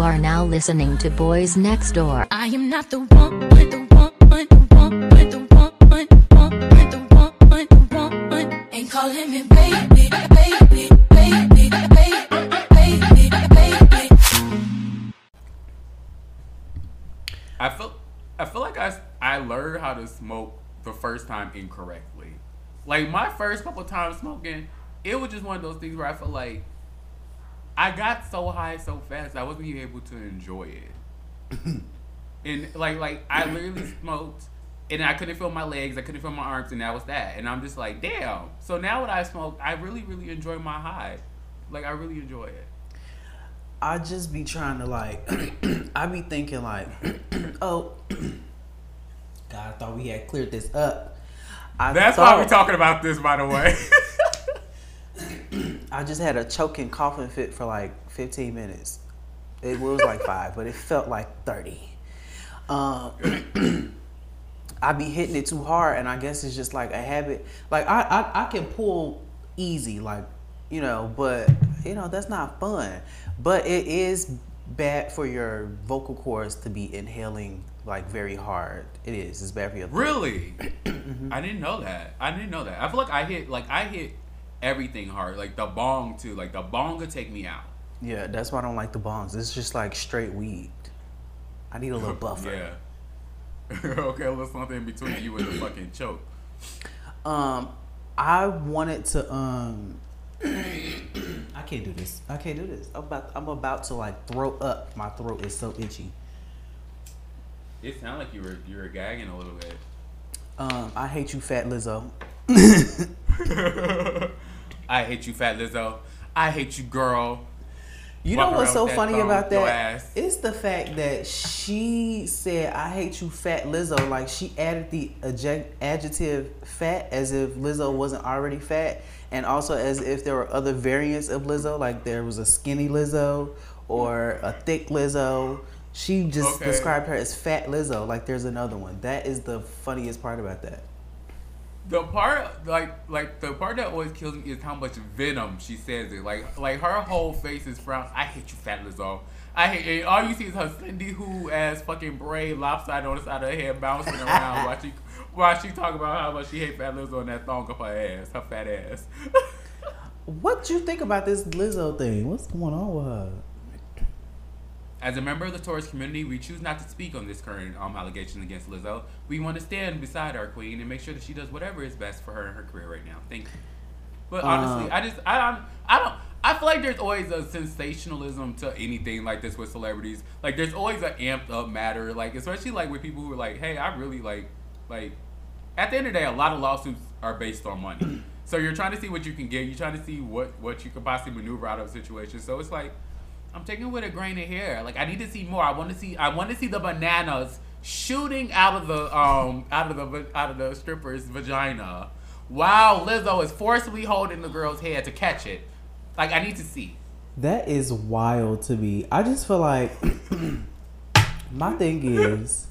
You are now listening to Boyz Next Door. I am not the one, the one, the one, the one, the one, the one, the one, the one. Ain't calling me baby, baby, baby, baby, baby, baby. I feel I feel like I I learned how to smoke the first time incorrectly. Like my first couple times smoking, it was just one of those things where I feel like I got so high so fast I wasn't even able to enjoy it. and like like I literally smoked and I couldn't feel my legs, I couldn't feel my arms, and that was that. And I'm just like, damn. So now when I smoke, I really, really enjoy my high. Like I really enjoy it. I just be trying to like, I be thinking like, oh, God, I thought we had cleared this up. I That's thought, why we're talking about this, by the way. I just had a choking coughing fit for like 15 minutes. It was like five, but it felt like 30. Um, I be hitting it too hard, and I guess it's just like a habit. Like I, I, I can pull easy, like you know, but you know that's not fun. But it is bad for your vocal cords to be inhaling like very hard. It is. It's bad for your throat. Really? I didn't know that. I didn't know that. I feel like I hit like I hit everything hard. Like the bong too. Like the bong could take me out. Yeah, that's why I don't like the bongs. It's just like straight weed. I need a little buffer. Yeah. okay, a little something in between you and the fucking choke. Um, I wanted to um. I can't do this. I can't do this. I'm about. I'm about to like throw up. My throat is so itchy. It sounded like you were you were gagging a little bit. Um, I hate you, Fat Lizzo. I hate you, fat Lizzo. I hate you, girl. You know what's so funny about that? It's the fact that she said, "I hate you, Fat Lizzo." Like she added the adjective "fat" as if Lizzo wasn't already fat, and also as if there were other variants of Lizzo, like there was a skinny Lizzo or a thick Lizzo. She just Okay. described her as Fat Lizzo. Like there's another one. That is the funniest part about that. The part like like the part that always kills me is how much venom she says it. Like like her whole face is frown. I hate you, fat Lizzo. I hate and all you see is her Cindy Who ass fucking braid lopsided on the side of her head bouncing around while she while she talk about how much she hate fat Lizzo and that thong up her ass, her fat ass. What you think about this Lizzo thing? What's going on with her? As a member of the Taurus community, we choose not to speak on this current um, allegation against Lizzo. We want to stand beside our queen and make sure that she does whatever is best for her and her career right now. Thank you. But honestly, Um, I just I don't I don't I feel like there's always a sensationalism to anything like this with celebrities. Like there's always an amped up matter. Like especially like with people who are like, hey, I really like like at the end of the day, a lot of lawsuits are based on money. So you're trying to see what you can get. You're trying to see what what you could possibly maneuver out of a situation. So it's like I'm taking it with a grain of hair. Like I need to see more. I want to see. I want to see the bananas shooting out of the um out of the out of the stripper's vagina, while Lizzo is forcibly holding the girl's head to catch it. Like I need to see. That is wild to me. I just feel like my thing is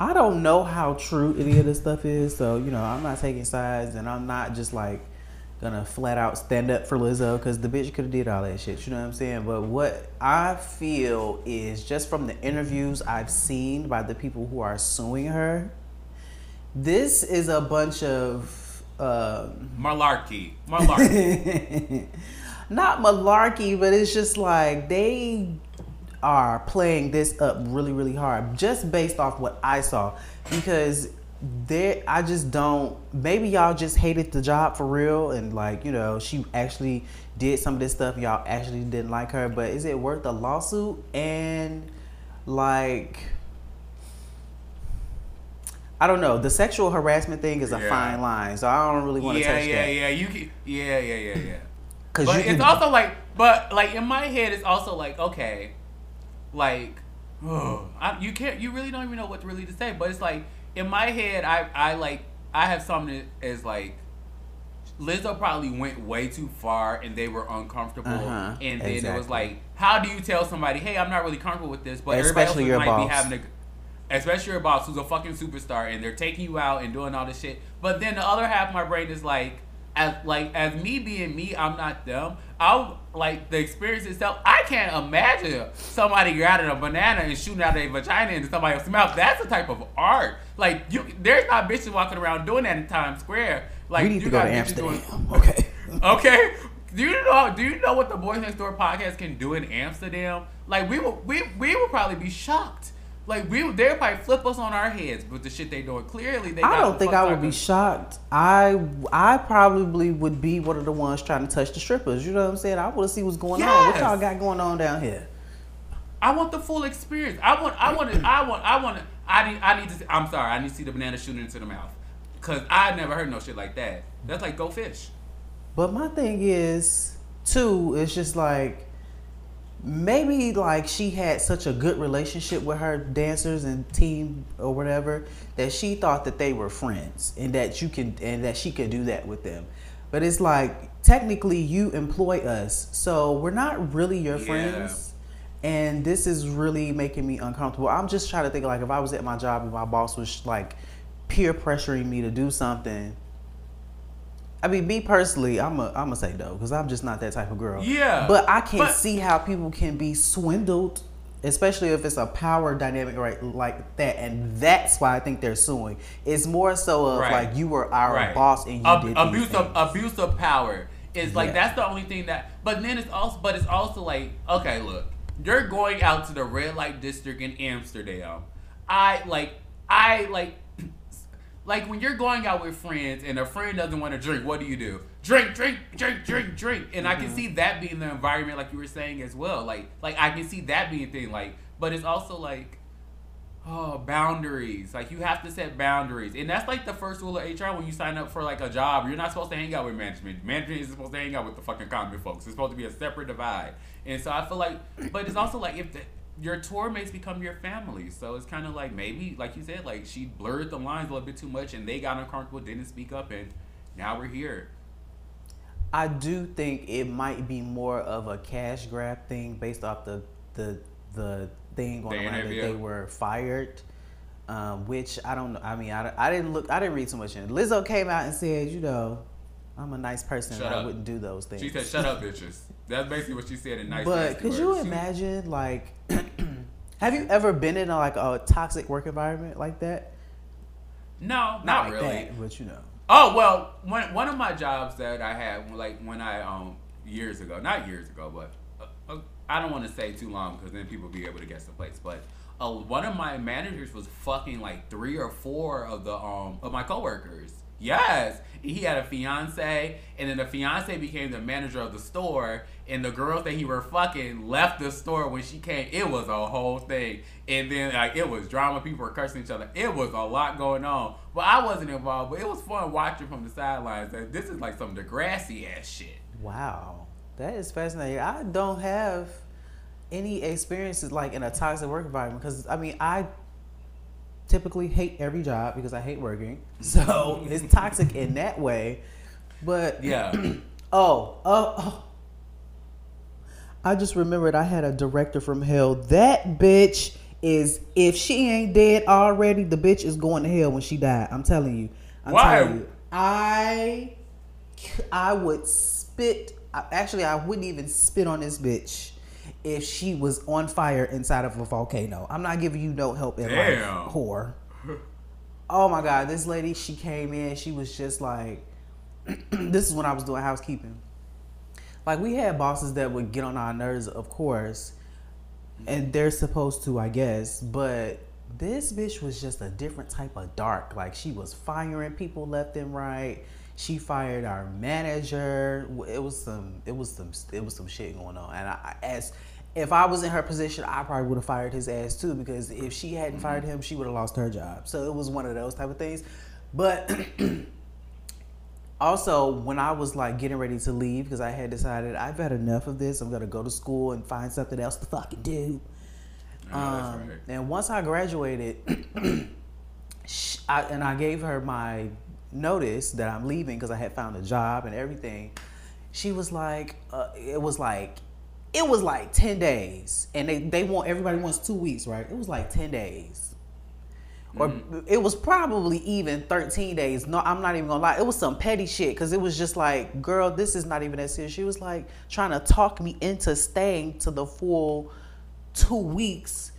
I don't know how true any of this stuff is, so you know I'm not taking sides, and I'm not just like gonna flat out stand up for Lizzo because the bitch could have did all that shit. You know what I'm saying? But what I feel is just from the interviews I've seen by the people who are suing her, this is a bunch of. Um, Malarkey, malarkey. not malarkey, but it's just like they are playing this up really, really hard just based off what I saw. Because there, I just don't. Maybe y'all just hated the job for real, and like you know, she actually did some of this stuff. Y'all actually didn't like her, but is it worth a lawsuit? And like. I don't know. The sexual harassment thing is a Yeah. fine line, so I don't really want to yeah, touch yeah, that. yeah. You can, yeah, yeah, yeah, yeah. Cause But you it's can- also like, but like in my head, it's also like, okay, like, I, you can't, you really don't even know what really to say. But it's like in my head, I, I like, I have something that is like, Lizzo probably went way too far, and they were uncomfortable. Uh-huh, And then it was like, how do you tell somebody, hey, I'm not really comfortable with this, but Especially everybody your else might boss. be having a especially your boss who's a fucking superstar and they're taking you out and doing all this shit. But then the other half of my brain is like, as like as me being me, I'm not them. I like the experience itself. I can't imagine somebody grabbing a banana and shooting out a vagina into somebody else's mouth. That's a type of art. Like you, there's not bitches walking around doing that in Times Square. Like we need you to go got to Amsterdam. doing- Okay. Okay. Do you know? Do you know what the Boyz Next Door podcast can do in Amsterdam? Like we will, we we will probably be shocked. Like we, they'll probably flip us on our heads with the shit they doing. Clearly, they. I got don't think I would be shocked. I I probably would be one of the ones trying to touch the strippers. You know what I'm saying? I want to see what's going on. What y'all got going on down here? I want the full experience. I want. I want. I want. I want. I need. I need to. See, I'm sorry. I need to see the banana shooting into the mouth. Cause I never heard no shit like that. That's like go fish. But my thing is, too, it's just like maybe like she had such a good relationship with her dancers and team or whatever that she thought that they were friends and that you can and that she could do that with them. But it's like technically you employ us, so we're not really your Yeah. friends. And this is really making me uncomfortable. I'm just trying to think like if I was at my job and my boss was like peer pressuring me to do something. I mean, me personally, I'm a, I'm gonna say no because I'm just not that type of girl. Yeah, but I can but- see how people can be swindled, especially if it's a power dynamic right like that, and that's why I think they're suing. It's more so of Right. like you were our Right. boss and you Ab- did abuse of abuse of power is like Yeah. that's the only thing that. But then it's also but it's also like okay, look, you're going out to the red light district in Amsterdam. I like I like like when you're going out with friends and a friend doesn't want to drink, what do you do? Drink, drink, drink, drink, drink. And I Mm-hmm. can see that being the environment, like you were saying as well. Like, like I can see that being a thing. Like, but it's also like, oh, boundaries. Like you have to set boundaries, and that's like the first rule of HR when you sign up for like a job. You're not supposed to hang out with management. Management isn't supposed to hang out with the fucking common folks. It's supposed to be a separate divide. And so I feel like, but it's also like if the, your tour mates become your family, so it's kind of like maybe, like you said, like she blurred the lines a little bit too much, and they got uncomfortable, didn't speak up, and now we're here. I do think it might be more of a cash grab thing based off the the the thing going The around that they were fired. Um, which I don't know. I mean, I, I didn't look. I didn't read too much in. it. Lizzo came out and said, you know, I'm a nice person. Shut and I wouldn't do those things. She said, "Shut up, bitches." That's basically what she said in nice. but could you imagine, like, have you ever been in a, like a toxic work environment like that? No, not, like really. that, but you know. Oh well, one one of my jobs that I had, like when I um years ago, not years ago, but uh, uh, I don't want to say too long because then people be able to guess the place. But uh, one of my managers was fucking like three or four of the um of my coworkers. Yes, he had a fiance, and then the fiance became the manager of the store, and the girls that he were fucking left the store when she came. It was a whole thing, and then like it was drama. People were cursing each other. It was a lot going on, but I wasn't involved. But it was fun watching from the sidelines. That this is like some Degrassi ass shit. Wow, that is fascinating. I don't have any experiences like in a toxic work environment because I mean I typically hate every job because I hate working, so it's toxic in that way. But Yeah. oh, oh, oh. I just remembered I had a director from hell. That bitch is if she ain't dead already, the bitch is going to hell when she died. I'm telling you. I'm Why? telling you. I I would spit. Actually, I wouldn't even spit on this bitch if she was on fire inside of a volcano. I'm not giving you no help in Damn. life, whore. Oh my god, this lady, she came in. She was just like, this is when I was doing housekeeping. Like we had bosses that would get on our nerves, of course, and they're supposed to, I guess. But this bitch was just a different type of dark. Like she was firing people left and right. She fired our manager. It was some. It was some. It was some shit going on. And I, as if I was in her position, I probably would have fired his ass too. Because if she hadn't fired him, she would have lost her job. So it was one of those type of things. But also when I was like getting ready to leave because I had decided I've had enough of this. I'm gonna go to school and find something else to fucking do. Um, right. And once I graduated, I, and I gave her my notice that I'm leaving because I had found a job and everything. She was like, uh, it was like, it was like ten days, and they they want everybody wants two weeks, right? It was like ten days. or Mm-hmm. it was probably even 13 days. No, I'm not even gonna lie. It was some petty shit because it was just like, girl, this is not even that serious. She was like trying to talk me into staying to the full two weeks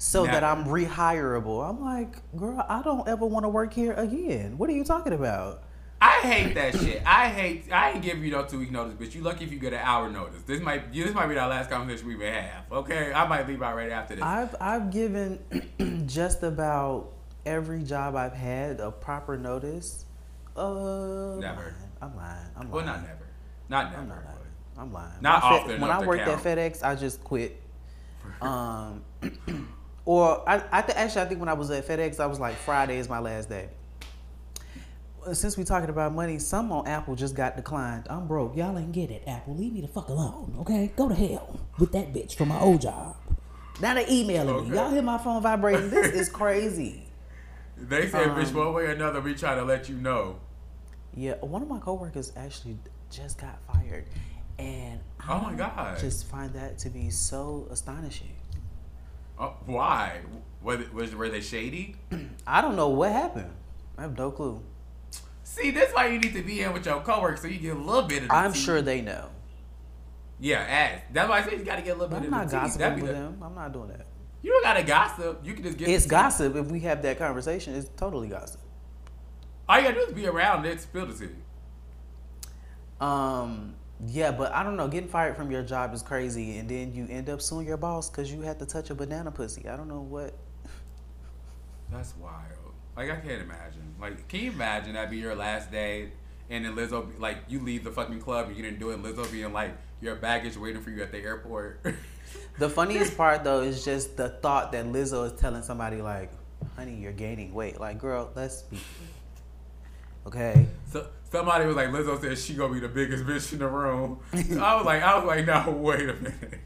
so that I'm rehirable. I'm like, girl, I don't ever want to work here again. What are you talking about? I hate that shit. I hate. I ain't give you no two week notice, bitch. You lucky if you get an hour notice. This might. This might be our last conversation we may have. Okay, I might leave out right after this. I've I've given just about every job I've had a proper notice. Uh, Never. I'm lying. I'm lying. well, not never. Not never. I'm not lying. I'm lying. Not Fe- often When I worked count. at FedEx, I just quit. Um, or I, I th- actually I think when I was at FedEx, I was like Friday is my last day. Uh, Since we're talking about money, some on Apple just got declined. I'm broke. Y'all ain't get it. Apple, leave me the fuck alone, okay? Go to hell with that bitch from my old job. Now they emailing Okay. me. Y'all hear my phone vibrating? This is crazy. They said, Um, bitch, one way or another, we try to let you know. Yeah, one of my coworkers actually just got fired, and I Oh my God. just find that to be so astonishing. Oh, why? Was, was were they shady? I don't know what happened. I have no clue. See, that's why you need to be in with your coworkers so you get a little bit of. The I'm tea. sure they know. Yeah, ask. That's why I say you got to get a little But bit I'm of not the tea. gossiping with the- them. I'm not doing that. You don't gotta gossip. You can just get. It's the tea. gossip if we have that conversation. It's totally gossip. All you gotta do is be around and spill the tea. Um, yeah, but I don't know. Getting fired from your job is crazy, and then you end up suing your boss because you had to touch a banana pussy. I don't know what. That's wild. Like I can't imagine. Like, can you imagine that be your last day, and then Lizzo, be- like, you leave the fucking club and you didn't do it, Lizzo being like, your baggage waiting for you at the airport. The funniest part though is just the thought that Lizzo is telling somebody like, "Honey, you're gaining weight." Like, girl, let's be okay. so somebody was like, Lizzo said she gonna be the biggest bitch in the room. I was like, I was like, no, wait a minute.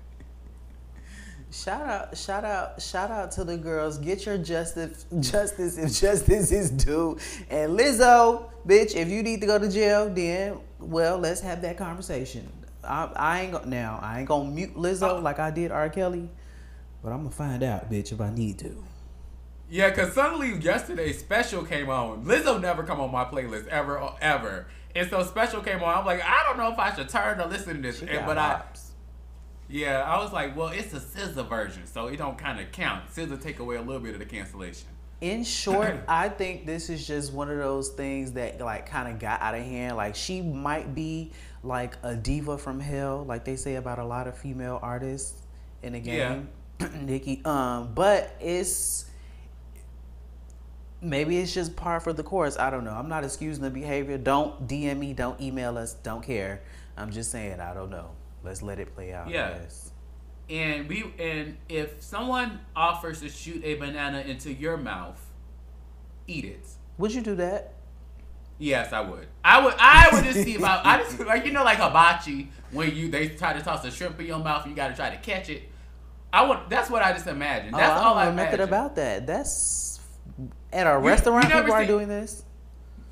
Shout out, shout out, shout out to the girls. Get your justice, justice if justice is due. And Lizzo, bitch, if you need to go to jail, then well, let's have that conversation. I, I ain't gonna now. I ain't gonna mute Lizzo uh, like I did R. Kelly, but I'm gonna find out, bitch, if I need to. Yeah, cause suddenly yesterday special came on. Lizzo never come on my playlist ever, ever. And so special came on. I'm like, I don't know if I should turn to listen to this, And- but I. Yeah, I was like, well, it's a SZA version, so it don't kind of count. SZA take away a little bit of the cancellation. In short, I think this is just one of those things that like kind of got out of hand. Like she might be like a diva from hell, like they say about a lot of female artists in the game. Nicki, um, but it's maybe it's just par for the course. I don't know. I'm not excusing the behavior. Don't DM me. Don't email us. Don't care. I'm just saying I don't know. Let's let it play out. Yeah. Yes. And we and if someone offers to shoot a banana into your mouth, eat it. Would you do that? Yes, I would. I would. I would just see about. I just like you know like hibachi when you they try to toss a shrimp in your mouth and you got to try to catch it. I would. That's what I just imagine. That's oh, I all don't I know nothing about that. That's at a restaurant. you people are doing this.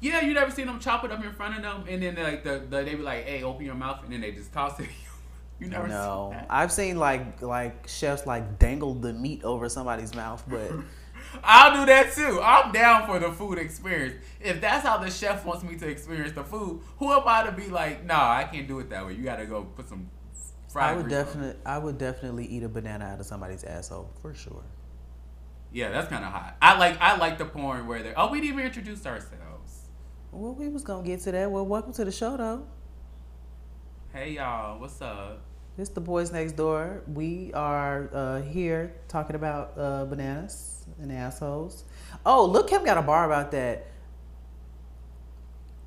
Yeah, you never seen them chop it up in front of them, and then like the, the they be like, "Hey, open your mouth," and then they just toss it. you never No, seen that? I've seen like like chefs like dangle the meat over somebody's mouth, but I'll do that too. I'm down for the food experience. If that's how the chef wants me to experience the food, who am I to be like, nah, I can't do it that way. You gotta go put some fried I would grease on it." definitely I would definitely eat a banana out of somebody's asshole for sure. Yeah, that's kind of hot. I like I like the porn where they oh we didn't even introduce ourselves. Well, we was gonna get to that. Well, welcome to the show though. Hey y'all, what's up? This the boys next door. We are uh, here talking about uh, bananas and assholes. Oh, look, Kim got a bar about that.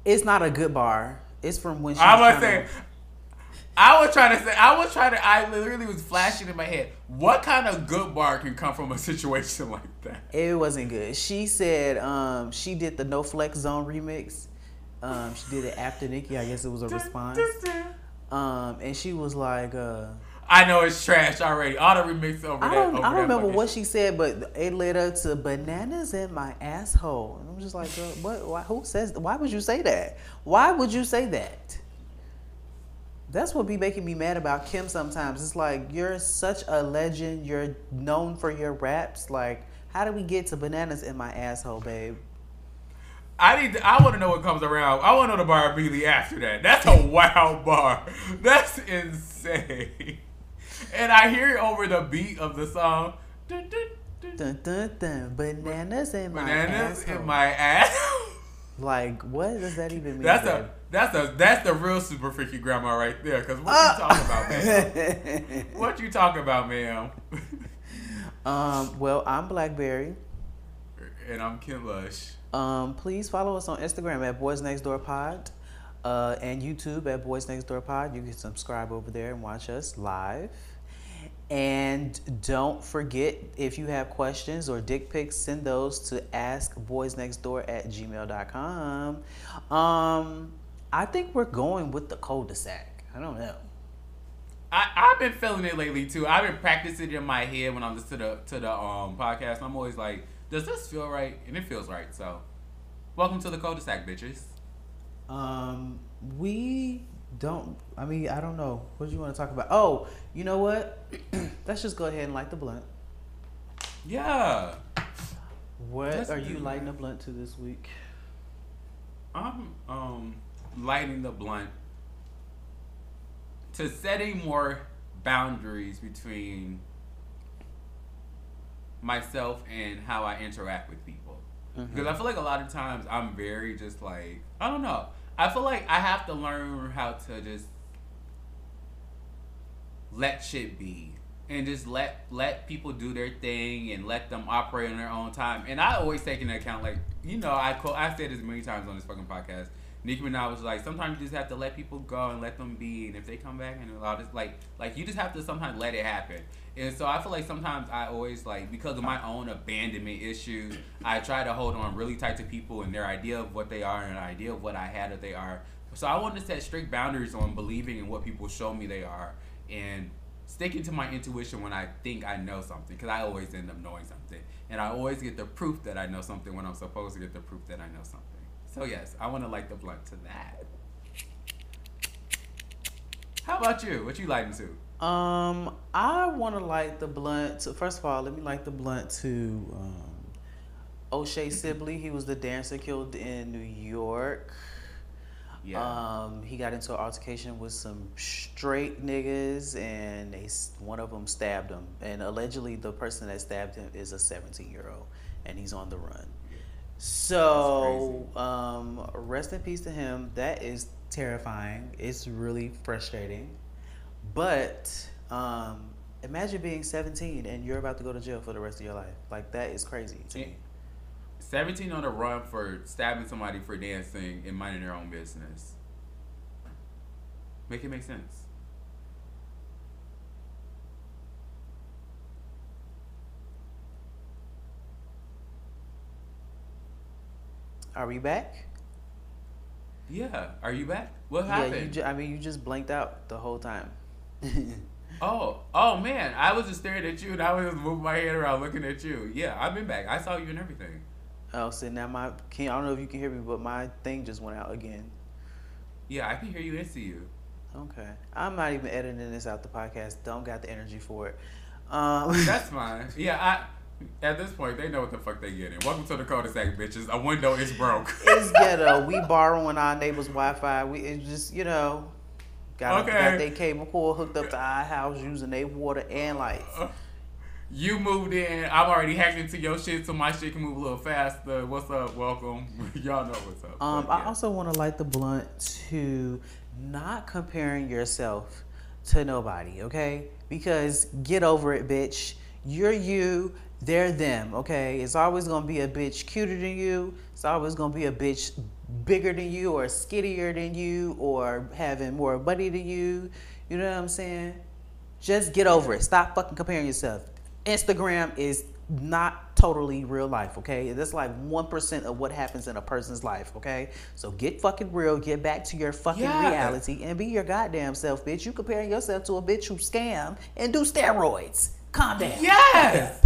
It's not a good bar. It's from when she. I was saying. I was trying to say. I was trying to. I literally was flashing in my head. What kind of good bar can come from a situation like that? It wasn't good. She said um, she did the No Flex Zone remix. Um, she did it after Nicki. I guess it was a response. Um, and she was like, uh, I know it's trash already. All the remix over I that. don't, over I don't that remember what she said, but it led up to bananas in my asshole. And I'm just like, girl, what? Why, who says? Why would you say that? Why would you say that? That's what be making me mad about Kim sometimes. It's like you're such a legend. You're known for your raps. Like, How do we get to bananas in my asshole, babe? I need. To, I want to know what comes around. I want to know the bar immediately after that. That's a wild bar. That's insane. And I hear it over the beat of the song. Dun, dun, dun. Dun, dun. Bananas in my Bananas asshole. in my ass. Like, what does that even mean? That's babe? a that's a that's the real super freaky grandma right there. Cause what Ah! you talking about, man? What you talking about, ma'am? um, well, I'm Blackberry. and I'm Ken Lush. Um, please follow us on Instagram at Boyz Next Door Pod uh, and YouTube at Boyz Next Door Pod. You can subscribe over there and watch us live. And don't forget if you have questions or dick pics, send those to askboyznextdoor at gmail.com. Um, I think we're going with the cul-de-sac. I don't know. I, I've been feeling it lately too. I've been practicing it in my head when I'm listening to the to the um podcast. I'm always like, does this feel right? And it feels right. So, welcome to the cul-de-sac, bitches. Um, we don't. I mean, I don't know. What do you want to talk about? Oh, you know what? Let's just go ahead and light the blunt. Yeah, What are you lighting a blunt to this week? I'm um lighting the blunt to setting more boundaries between myself and how I interact with people. Mm-hmm. Because I feel like a lot of times I'm very just like I don't know. I feel like I have to learn how to just let shit be and just let let people do their thing and let them operate on their own time. And I always take into account like you know I quote I said this many times on this fucking podcast. Nicki Minaj was like sometimes you just have to let people go and let them be, and if they come back and allow this like like you just have to sometimes let it happen. And so I feel like sometimes I always like because of my own abandonment issues, I try to hold on really tight to people and their idea of what they are and an idea of what I had that they are. So I want to set strict boundaries on believing in what people show me they are and sticking to my intuition when I think I know something because I always end up knowing something and I always get the proof that I know something when I'm supposed to get the proof that I know something. So yes, I want to light the blunt to that. How about you? What you lighting to? Um, I want to light the blunt. To, first of all, let me light the blunt to um, O'Shea Sibley. He was the dancer killed in New York. Yeah. Um, he got into an altercation with some straight niggas, and they one of them stabbed him. And allegedly, the person that stabbed him is a 17 year old, and he's on the run. So, um, rest in peace to him. That is terrifying. It's really frustrating. But um, imagine being 17 and you're about to go to jail for the rest of your life. Like that is crazy to me. 17 on the run for stabbing somebody for dancing and minding their own business. Make it make sense. Are we back? Yeah. Are you back? What Yeah, you. happened? Ju- I mean, you just blinked out the whole time. oh, oh man. I was just staring at you and I was just moving my head around looking at you. Yeah, I've been back. I saw you and everything. oh, so now my can I don't know if you can hear me, but my thing just went out again. Yeah, I can hear you and see you. Okay, I'm not even editing this out the podcast. Don't got the energy for it. Um, That's fine. Yeah, I. At this point, they know what the fuck they getting. Welcome to the cul-de-sac, bitches. A window is broke. it's ghetto. We borrowing our neighbor's Wi-Fi. We it's just you know got Okay. got their cable cord hooked up to our house using their water and lights. You moved in. I'm already hacked into your shit so my shit can move a little faster. What's up? Welcome. Y'all know what's up. Um, But I also want to light the blunt to not comparing yourself to nobody, okay? Because get over it, bitch. You're you, they're them, okay? It's always gonna be a bitch cuter than you. It's always gonna be a bitch bigger than you, or skinnier than you, or having more money than you. You know what I'm saying? Just get over it. Stop fucking comparing yourself. Instagram is not totally real life, okay? That's like 1% of what happens in a person's life, okay? So get fucking real, get back to your fucking Yeah. reality, and be your goddamn self, bitch. You comparing yourself to a bitch who scam and do steroids. Calm down. Yes.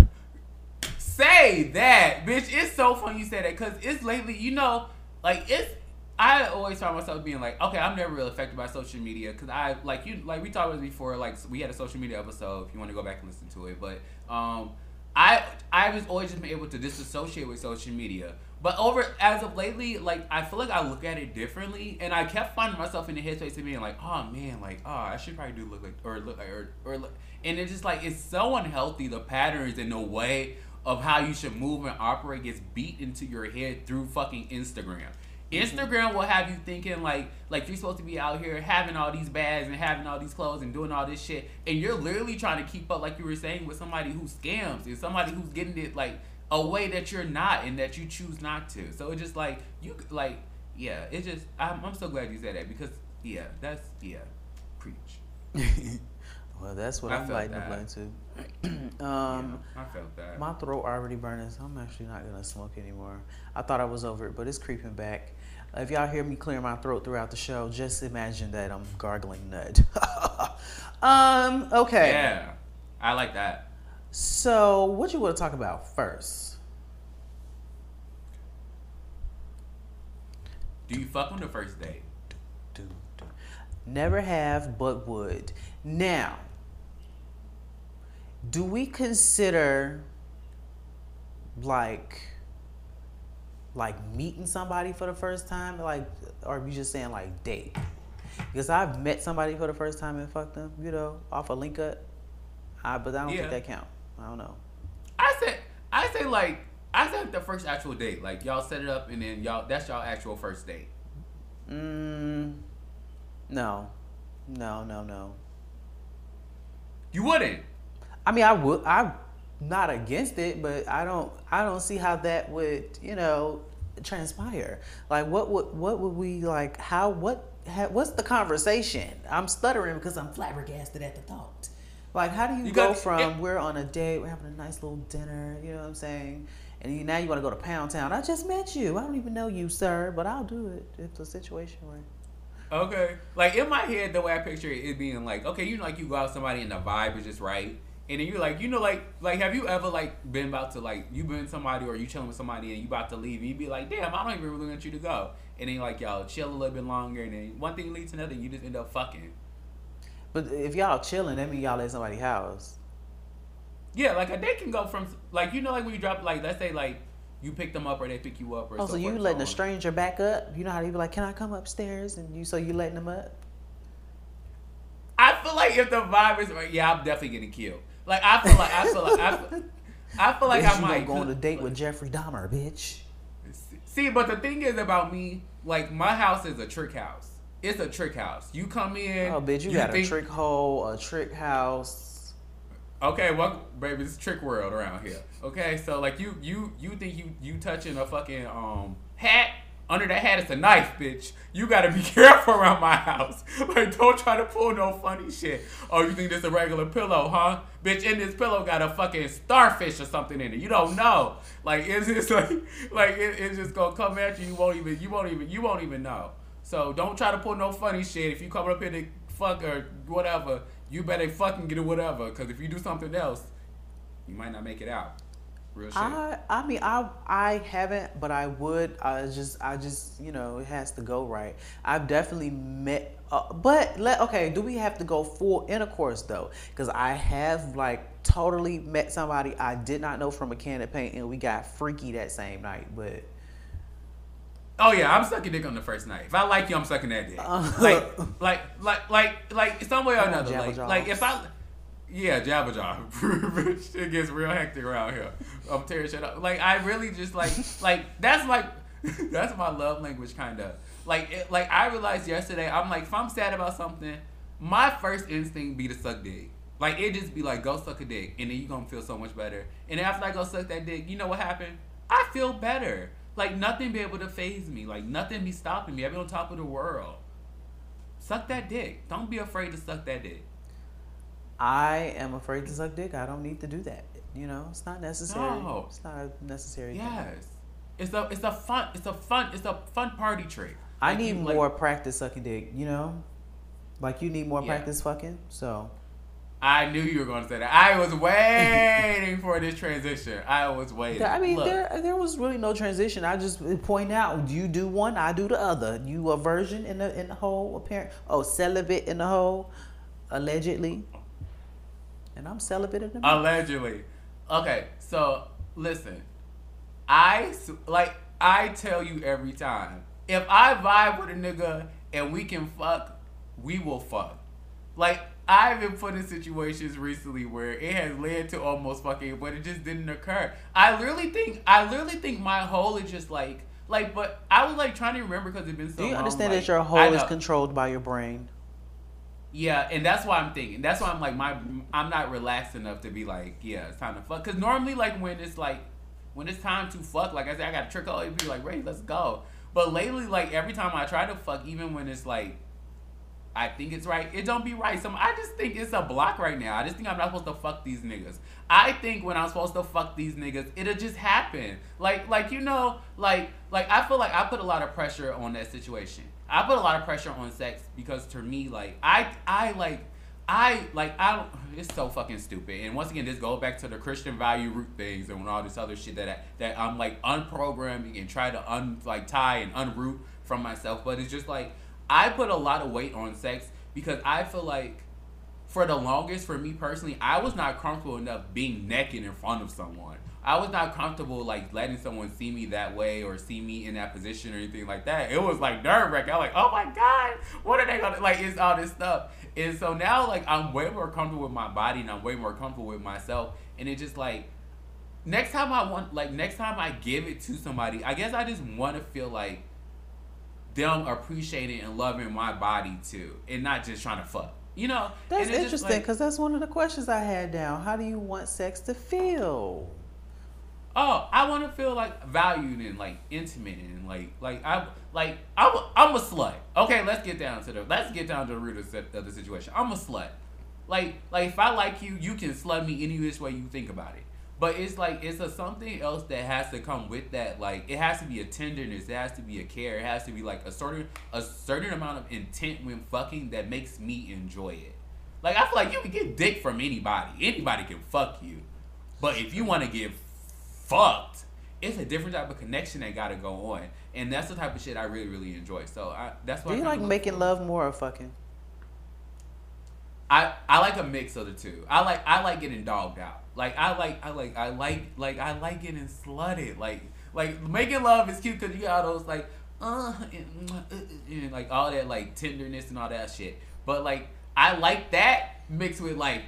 Say that, bitch. It's so funny you say that because it's lately, you know, like it's. I always find myself being like, okay, I'm never really affected by social media because I like you, like we talked about before. Like we had a social media episode. If you want to go back and listen to it, but um, I I was always just been able to disassociate with social media. But over as of lately, like I feel like I look at it differently, and I kept finding myself in the headspace of being like, oh man, like oh I should probably do look like or look or or look, and it's just like it's so unhealthy. The patterns and the way of how you should move and operate gets beat into your head through fucking Instagram. Mhm. Instagram will have you thinking like like you're supposed to be out here having all these bags and having all these clothes and doing all this shit, and you're literally trying to keep up, like you were saying, with somebody who scams and somebody who's getting it like a way that you're not and that you choose not to. So it's just like you like yeah, it just I'm, I'm so glad you said that because yeah, that's yeah, preach. Well, that's what I I'm felt lighting the that. blunt to. Yeah, um, I felt that. my throat already burning, so I'm actually not gonna smoke anymore. I thought I was over it, but it's creeping back. If y'all hear me clear my throat throughout the show, just imagine that I'm gargling nut. um, okay. yeah, I like that. So, what you want to talk about first? Do you fuck on the first date? Never have, but would. Now, do we consider like like meeting somebody for the first time, like, or are you just saying like date? Because I've met somebody for the first time and fucked them, you know, off a link up. I, but I don't Yeah. think that count. I don't know. I said, I say like, I said the first actual date. Like y'all set it up and then y'all that's y'all actual first date. Mm, no, no, no, no. You wouldn't. I mean, I would. I'm not against it, but I don't. I don't see how that would, you know, transpire. Like, what would what would we like? How what? Ha, what's the conversation? I'm stuttering because I'm flabbergasted at the thought. Like, how do you, You go from we're on a date, we're having a nice little dinner, you know what I'm saying, and you, now you want to go to Pound Town? I just met you. I don't even know you, sir, but I'll do it if the situation were. Okay. Like in my head, the way I picture it, it being like, okay, you know, like you go out with somebody and the vibe is just right, and then you're like, you know, like, like have you ever like been about to like you been somebody or you chilling with somebody and you about to leave and you be like, damn, I don't even really want you to go, and then like y'all chill a little bit longer, and then one thing leads to another, and you just end up fucking. But if y'all chilling, that mean y'all at somebody's house. Yeah, like a date can go from like you know like when you drop like let's say like you pick them up or they pick you up or Oh, so you letting a stranger back up? You know how they be like, "Can I come upstairs?" And you, so you letting them up? I feel like if the vibe is right, yeah, I'm definitely getting killed. Like I feel like I feel like I feel, I feel like I might go on a date with Jeffrey Dahmer, bitch. See, but the thing is about me, like my house is a trick house. It's a trick house. You come in. Oh, bitch, you, got think- a trick hole, a trick house. Okay, well, baby, it's trick world around here. Okay, so like you, you, you think you, you touching a fucking um hat? Under that hat is a knife, bitch. You gotta be careful around my house. Like, don't try to pull no funny shit. Oh, you think this a regular pillow, huh? Bitch, in this pillow got a fucking starfish or something in it. You don't know. Like, it's like, like it, it's just gonna come at you. You won't even, you won't even, you won't even know. So don't try to pull no funny shit. If you come up here to fuck or whatever, you better fucking get it whatever. Cause if you do something else, you might not make it out. Real shit. I, I mean, I, I haven't, but I would. I just, I just, you know, it has to go right. I've definitely met, uh, but let, okay, do we have to go full intercourse though? Because I have like totally met somebody I did not know from a can of paint, and we got freaky that same night. But Oh yeah, I'm sucking dick on the first night. If I like you, I'm sucking that dick. Uh. like, like, like, like, like, some way or another. Like, like if I, yeah, Jabba Jaw. it gets real hectic around here. Um, I'm tearing shit up. Like, I really just like, like that's like, that's my love language, kind of. Like, it, like I realized yesterday, I'm like, if I'm sad about something, my first instinct be to suck dick. Like it just be like, go suck a dick, and then you gonna feel so much better. And after I go suck that dick, you know what happened? I feel better. Like nothing be able to phase me. Like nothing be stopping me. I be on top of the world. Suck that dick. Don't be afraid to suck that dick. I am afraid to suck dick. I don't need to do that. You know, it's not necessary. No. It's not a necessary. thing. Yes. It's a it's a fun it's a fun it's a fun party trick. I need you, like- more practice sucking dick. You know, like you need more Yeah. practice fucking. So I knew you were gonna say that. I was waiting for this transition. I was waiting. I mean, Look, there there was really no transition. I just uh, point out you do one, I do the other. You a virgin in the in the whole apparent. Oh, celibate in the whole, allegedly. And I'm celibate in the. Allegedly. Okay, So listen, I like I tell you every time. If I vibe with a nigga and we can fuck, we will fuck. Like I've been put in situations recently where it has led to almost fucking, but it just didn't occur. I literally think I literally think my whole is just like like. But I was like trying to remember because it's been so. Do you long, understand like, that your whole is controlled by your brain? Yeah, and that's why I'm thinking. That's why I'm like my I'm not relaxed enough to be like, yeah, it's time to fuck. Cause normally like when it's like when it's time to fuck, like I said, I got to trick all you be like, Ray, let's go. But lately, like every time I try to fuck, even when it's like I think it's right, it don't be right. Some I just think it's a block right now. I just think I'm not supposed to fuck these niggas. I think when I'm supposed to fuck these niggas, it'll just happen. Like like you know, like like I feel like I put a lot of pressure on that situation. I put a lot of pressure on sex because to me, like I I like I like I don't. It's so fucking stupid. And once again, this goes back to the Christian value root things and all this other shit that I, that I'm like unprogramming and try to un like tie and unroot from myself. But it's just like I put a lot of weight on sex because I feel like for the longest, for me personally, I was not comfortable enough being naked in front of someone. I was not comfortable like letting someone see me that way or see me in that position or anything like that. It was like nerve wracking. I'm like, oh my god, what are they gonna like? It's all this stuff. And so now like I'm way more comfortable with my body and I'm way more comfortable with myself. And it just like next time I want like next time I give it to somebody, I guess I just want to feel like them appreciating and loving my body too, and not just trying to fuck. You know, That's And it's just, interesting like- because that's one of the questions I had down. How do you want sex to feel? Oh, I want to feel like valued and like intimate and like like I like I'm I'm a slut. Okay, let's get down to the let's get down to the root of, the- of the situation. I'm a slut. Like like if I like you, you can slut me any which way you think about it. But it's like it's a something else that has to come with that. Like it has to be a tenderness, it has to be a care, it has to be like a certain a certain amount of intent when fucking that makes me enjoy it. Like I feel like you can get dick from anybody. Anybody can fuck you. But if you want to get fucked, it's a different type of connection that got to go on, and that's the type of shit I really really enjoy. So I, that's why Do you I like making for- love more or fucking? I I like a mix of the two. I like I like getting dogged out. Like I like I like I like like I like getting slutted. Like like making love is cute because you got all those like uh and, uh, uh, and like all that like tenderness and all that shit. But like I like that mixed with like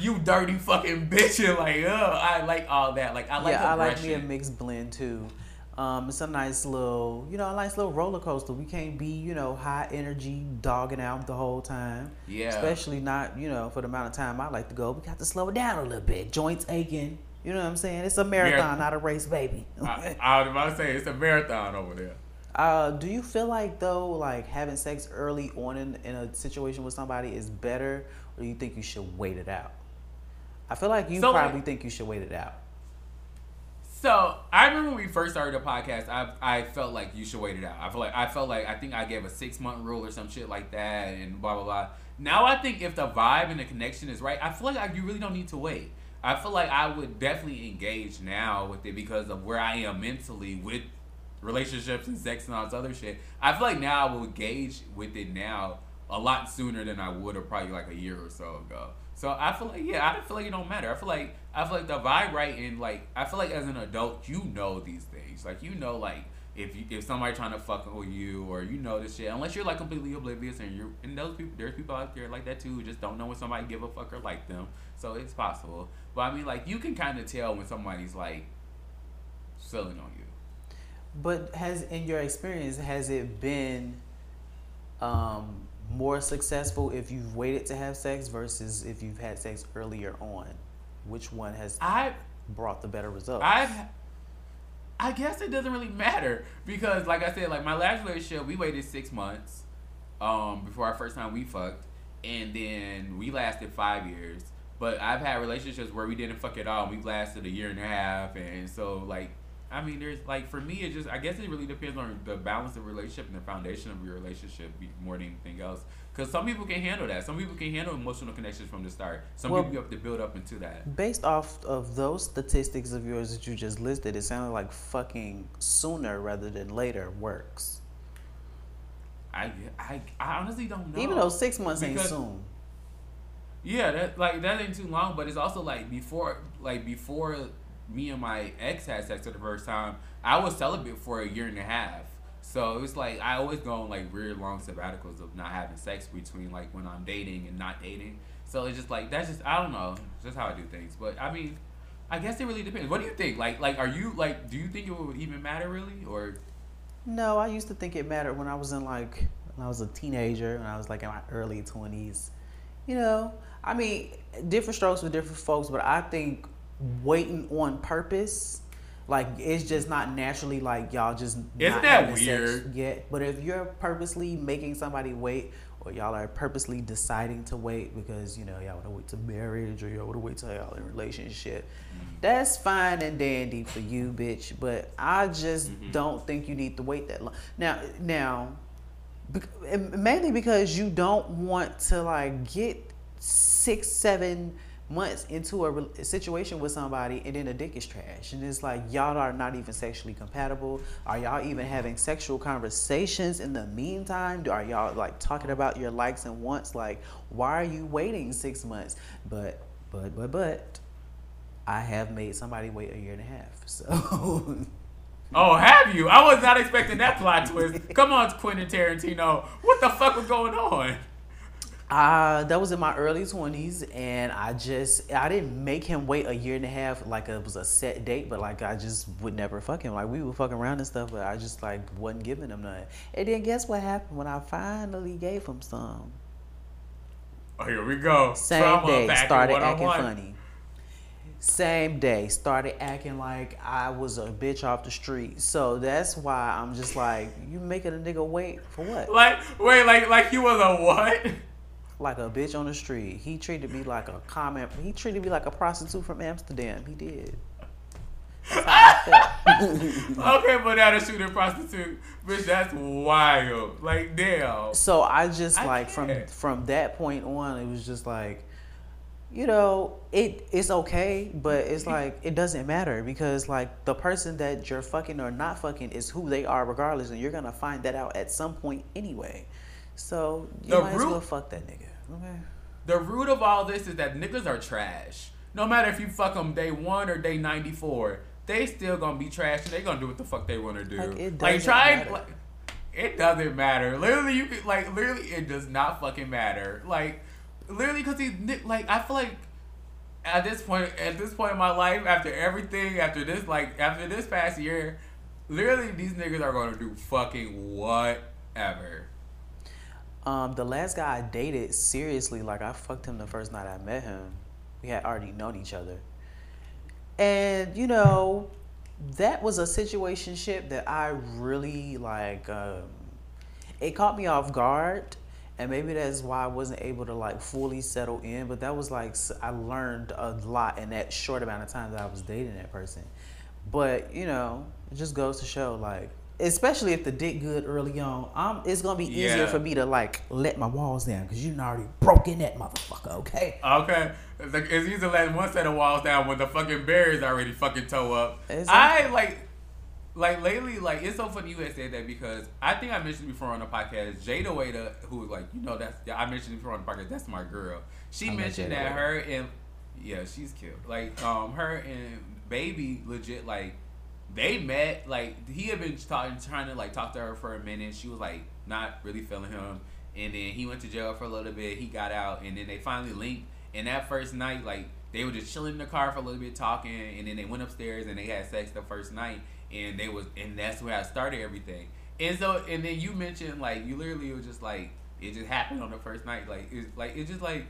you dirty fucking bitch and like uh I like all that. Like I like yeah, I like me a mixed blend too. Um, it's a nice little, you know, a nice little roller coaster. We can't be, you know, high energy, dogging out the whole time. Yeah. Especially not, you know, for the amount of time I like to go. We got to slow it down a little bit. Joints aching. You know what I'm saying? It's a marathon, Marathon. not a race, baby. I, I was about to say it's a marathon over there. Uh, do you feel like though, like having sex early on in, in a situation with somebody is better, or do you think you should wait it out? I feel like you So, like- probably think you should wait it out. So I remember when we first started the podcast, I I felt like you should wait it out. I feel like I felt like I think I gave a six month rule or some shit like that, and blah blah blah. Now I think if the vibe and the connection is right, I feel like I, you really don't need to wait. I feel like I would definitely engage now with it because of where I am mentally with relationships and sex and all this other shit. I feel like now I will engage with it now a lot sooner than I would have probably like a year or so ago. So I feel like yeah, I feel like it don't matter. I feel like I feel like the vibe right and like I feel like as an adult you know these things. Like you know like if you, if somebody trying to fuck with you or you know this shit, unless you're like completely oblivious and you're and those people there's people out there like that too who just don't know when somebody give a fuck or like them. So it's possible. But I mean like you can kind of tell when somebody's like selling on you. But has in your experience has it been um, more successful if you've waited to have sex versus if you've had sex earlier on? Which one has I brought the better results? I've I guess it doesn't really matter because like I said, like my last relationship, we waited six months um before our first time we fucked and then we lasted five years. But I've had relationships where we didn't fuck at all we lasted a year and a half and so like I mean there's like for me it just I guess it really depends on the balance of relationship and the foundation of your relationship more than anything else. Cause some people can handle that. Some people can handle emotional connections from the start. Some Well- people you have to build up into that. Based off of those statistics of yours that you just listed, it sounded like fucking sooner rather than later works. I, I, I honestly don't know. Even though six months ain't soon. Yeah, that like that ain't too long, but it's also like before like before me and my ex had sex for the first time, I was celibate for a year and a half. So it was like I always go on like weird long sabbaticals of not having sex between like when I'm dating and not dating. So it's just like that's just I don't know, it's just how I do things. But I mean, I guess it really depends. What do you think? Like like are you like do you think it would even matter really or? No, I used to think it mattered when I was in like when I was a teenager, when I was like in my early twenties. You know, I mean, different strokes for different folks, but I think waiting on purpose, like it's just not naturally like y'all just Isn't not that having sex weird? yet. But if you're purposely making somebody wait, or y'all are purposely deciding to wait because you know y'all want to wait to marriage or y'all want to wait till y'all in a relationship, mm-hmm. that's fine and dandy for you, bitch. But I just mm-hmm. don't think you need to wait that long. Now, now, mainly because you don't want to like get six, seven months into a, a situation with somebody and then the dick is trash and it's like y'all are not even sexually compatible are y'all even having sexual conversations in the meantime Do- are y'all like talking about your likes and wants like why are you waiting six months but but but but i have made somebody wait a year and a half so Oh, have you? I was not expecting that plot twist. Come on, Quentin Tarantino. What the fuck was going on? Uh, that was in my early 20s, and I just, I didn't make him wait a year and a half like it was a set date, but like I just would never fuck him. Like we would fuck around and stuff, but I just like wasn't giving him none. And then guess what happened when I finally gave him some? Oh, here we go. Same Trauma day, started acting funny. Same day, started acting like I was a bitch off the street. So that's why I'm just like, you making a nigga wait for what? Like, wait, like, like he was a what? like a bitch on the street. He treated me like a comment. He treated me like a prostitute from Amsterdam. He did. That's how I okay, but now a shooting prostitute, bitch, that's wild. Like, damn. so I just I like from can't. from that point on, it was just like, you know, it it's okay, but it's like it doesn't matter because like the person that you're fucking or not fucking is who they are regardless, and you're gonna find that out at some point anyway. So you The might as root- well fuck that nigga. Okay. The root of all this is that niggas are trash. No matter if you fuck them day one or day 94, they still gonna be trash and they gonna do what the fuck they wanna do. Like, it like try matter. like it doesn't matter. Literally, you could like literally it does not fucking matter. Like literally, because he like I feel like at this point at this point in my life, after everything, after this like after this past year, literally these niggas are gonna do fucking whatever. Um, the last guy I dated, seriously, like I fucked him the first night I met him. We had already known each other. And, you know, that was a situationship that I really like um it caught me off guard and maybe that's why I wasn't able to like fully settle in, but that was like I learned a lot in that short amount of time that I was dating that person. But, you know, it just goes to show like especially if the dick good early on, um, it's gonna be easier Yeah. for me to like let my walls down because you already broken that motherfucker, okay? Okay, it's, like, it's easy to let one set of walls down when the fucking barriers already fucking toe up. Exactly. I like, like lately, like it's so funny you had said that because I think I mentioned before on the podcast, Jada Wada, who was like you know that's I mentioned before on the podcast. That's my girl. She I mentioned that her and yeah, she's cute. Like um, her and baby legit like they met like he had been talking trying to like talk to her for a minute. She was like not really feeling him. And then he went to jail for a little bit. He got out. And then they finally linked. And that first night like they were just chilling in the car for a little bit talking. And then they went upstairs and they had sex the first night. And they was and that's where i started everything. And so and then you mentioned like you literally was just like it just happened on the first night. Like it's like it's just like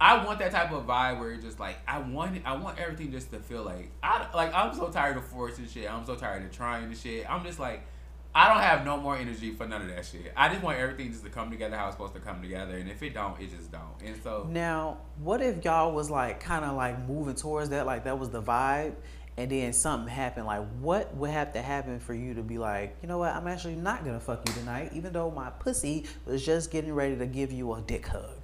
I want that type of vibe where it's just like I want it, I want everything just to feel like I like I'm so tired of forcing shit. I'm so tired of trying the shit. I'm just like I don't have no more energy for none of that shit. I just want everything just to come together how it's supposed to come together, and if it don't, it just don't. And so Now, what if y'all was like kind of like moving towards that, like that was the vibe, and then something happened? Like, what would have to happen for you to be like, you know what, I'm actually not gonna fuck you tonight, even though my pussy was just getting ready to give you a dick hug?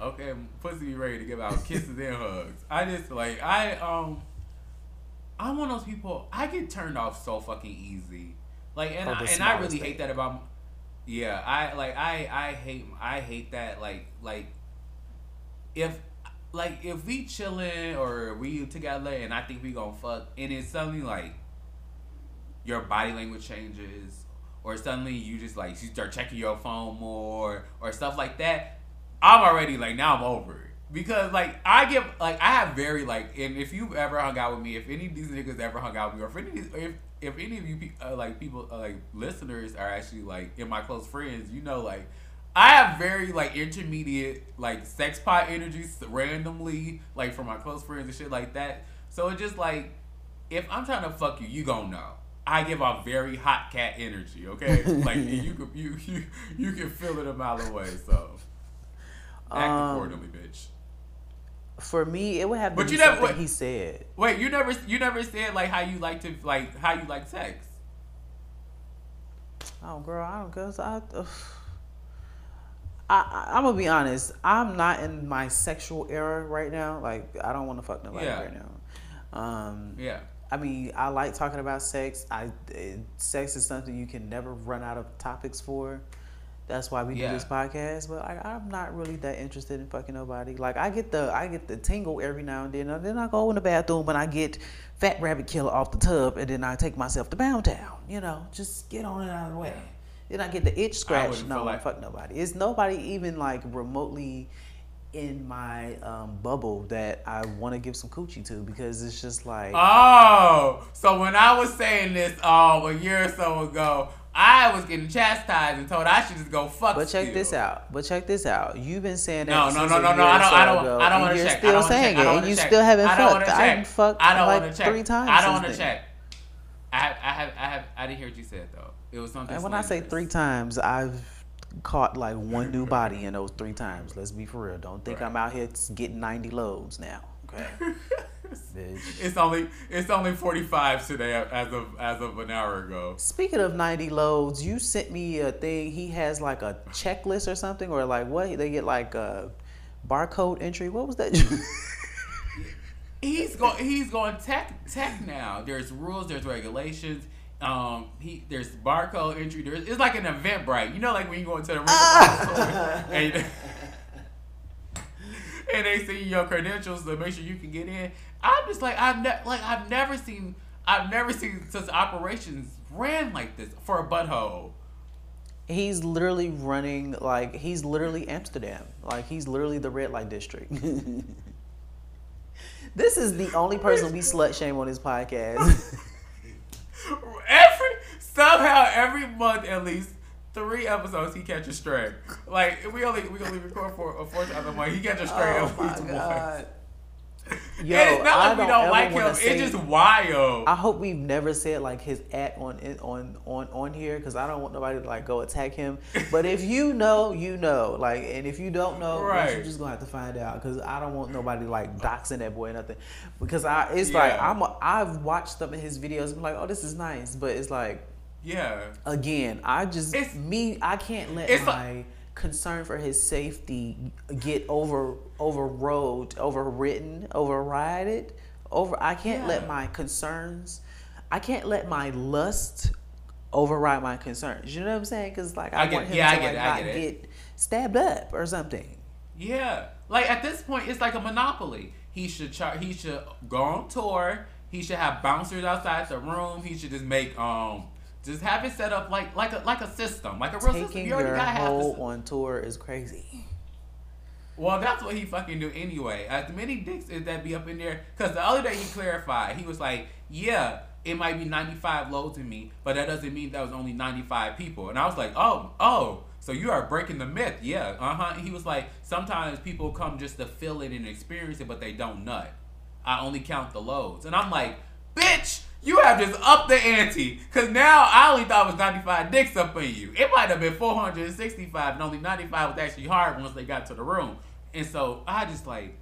Okay, pussy be ready to give out kisses and hugs. I just like I um I'm one of those people. I get turned off so fucking easy. Like and I, and I really thing. hate that about. Yeah, I like I I hate I hate that like like if like if we chilling or we together and I think we gonna fuck and it's suddenly like your body language changes or suddenly you just like you start checking your phone more or stuff like that, I'm already like now I'm over it. Because like I give like I have very like and if you've ever hung out with me, if any of these niggas ever hung out with me, or if any of these, if if any of you pe- uh, like people uh, like listeners are actually like in my close friends, you know like I have very like intermediate like sex pot energies randomly like from my close friends and shit like that. So it's just like if I'm trying to fuck you, you gon' know. I give off very hot cat energy, okay? Like you you you you can feel it a mile away. So act Um, accordingly, bitch. For me, it would have But you never- wait. he said. Wait, you never you never said like how you like to like how you like sex. Oh, girl, I don't cause I. ugh. I, I I'm gonna be honest. I'm not in my sexual era right now. Like I don't want to fuck nobody Yeah. right now. Um, Yeah. I mean, I like talking about sex. I it, sex is something you can never run out of topics for. That's why we Yeah. do this podcast. But I, I'm not really that interested in fucking nobody. Like I get the I get the tingle every now and then. And then I go in the bathroom and I get Fat Rabbit Killer off the tub, and then I take myself to Bound Town. You know, just get on it out of the way. Then I get the itch scratch. No, like- fuck nobody. It's nobody even like remotely in my um, bubble that I want to give some coochie to because it's just like. Oh, so when I was saying this um a year or so ago, I was getting chastised and told I should just go fuck. But check still. this out. But check this out. You've been saying that. No, no, no, no, no. I don't. I don't. ago, I don't want to check. You're still saying check. It, and you check. still haven't I fucked. I check. done fucked I don't like check. three times. I don't want to check. I have, I have, I have, I didn't hear what you said though. It was something. And when I say three times, I've caught like one new body in those three times. Let's be for real. Don't think Right. I'm out here getting 90 loads now. Okay. Bitch. It's only it's only forty five today as of as of an hour ago. Speaking of 90 loads, you sent me a thing. He has like a checklist or something, or like what? They get like a barcode entry. What was that? He's going he's going tech tech now. There's rules, there's regulations. Um, he there's barcode entry. There's it's like an event right? You know, like when you go into the store and and they see your credentials to make sure you can get in. I'm just like I've ne- like I've never seen I've never seen such operations ran like this for a butthole. He's literally running like he's literally Amsterdam. Like he's literally the red light district. this is the only person we slut shame on this podcast. Every somehow every month at least three episodes he catches stray. Like we only we only record for a uh, fourth time a month. He catches stray oh at my least once. Yo, and it's not I like we don't don't like him. say- it's just wild. I hope we've never said like his at on on on on here because I don't want nobody to like go attack him. But if you know, you know. Like, and if you don't know, then Right. you're just gonna have to find out because I don't want nobody like doxing that boy or nothing. Because I, it's like I'm a, I've watched some of his videos. I'm like, oh, this is nice, but it's like yeah. again, I just It's- me. I can't let my concern for his safety get over overrode, overwritten, overrided. Over, I can't let my concerns. I can't let my lust override my concerns. You know what I'm saying? Because like I, I get want him Yeah, to get like it. Not get get stabbed up or something. Yeah. Like at this point, it's like a monopoly. He should char- He should go on tour. He should have bouncers outside the room. He should just make um, just have it set up like like a like a system, like a real system. You already your gotta have this. on tour is crazy. Well, that's what he fucking do anyway. As many dicks as that be up in there, because the other day he clarified. He was like, "Yeah, it might be 95 loads in me, but that doesn't mean that was only 95 people." And I was like, "Oh, oh." So you are breaking the myth, yeah, uh huh. He was like, sometimes people come just to feel it and experience it, but they don't nut. I only count the loads, and I'm like, bitch, you have just upped the ante, cause now I only thought it was 95 dicks up in you. It might have been 465, and only 95 was actually hard once they got to the room. And so I just like,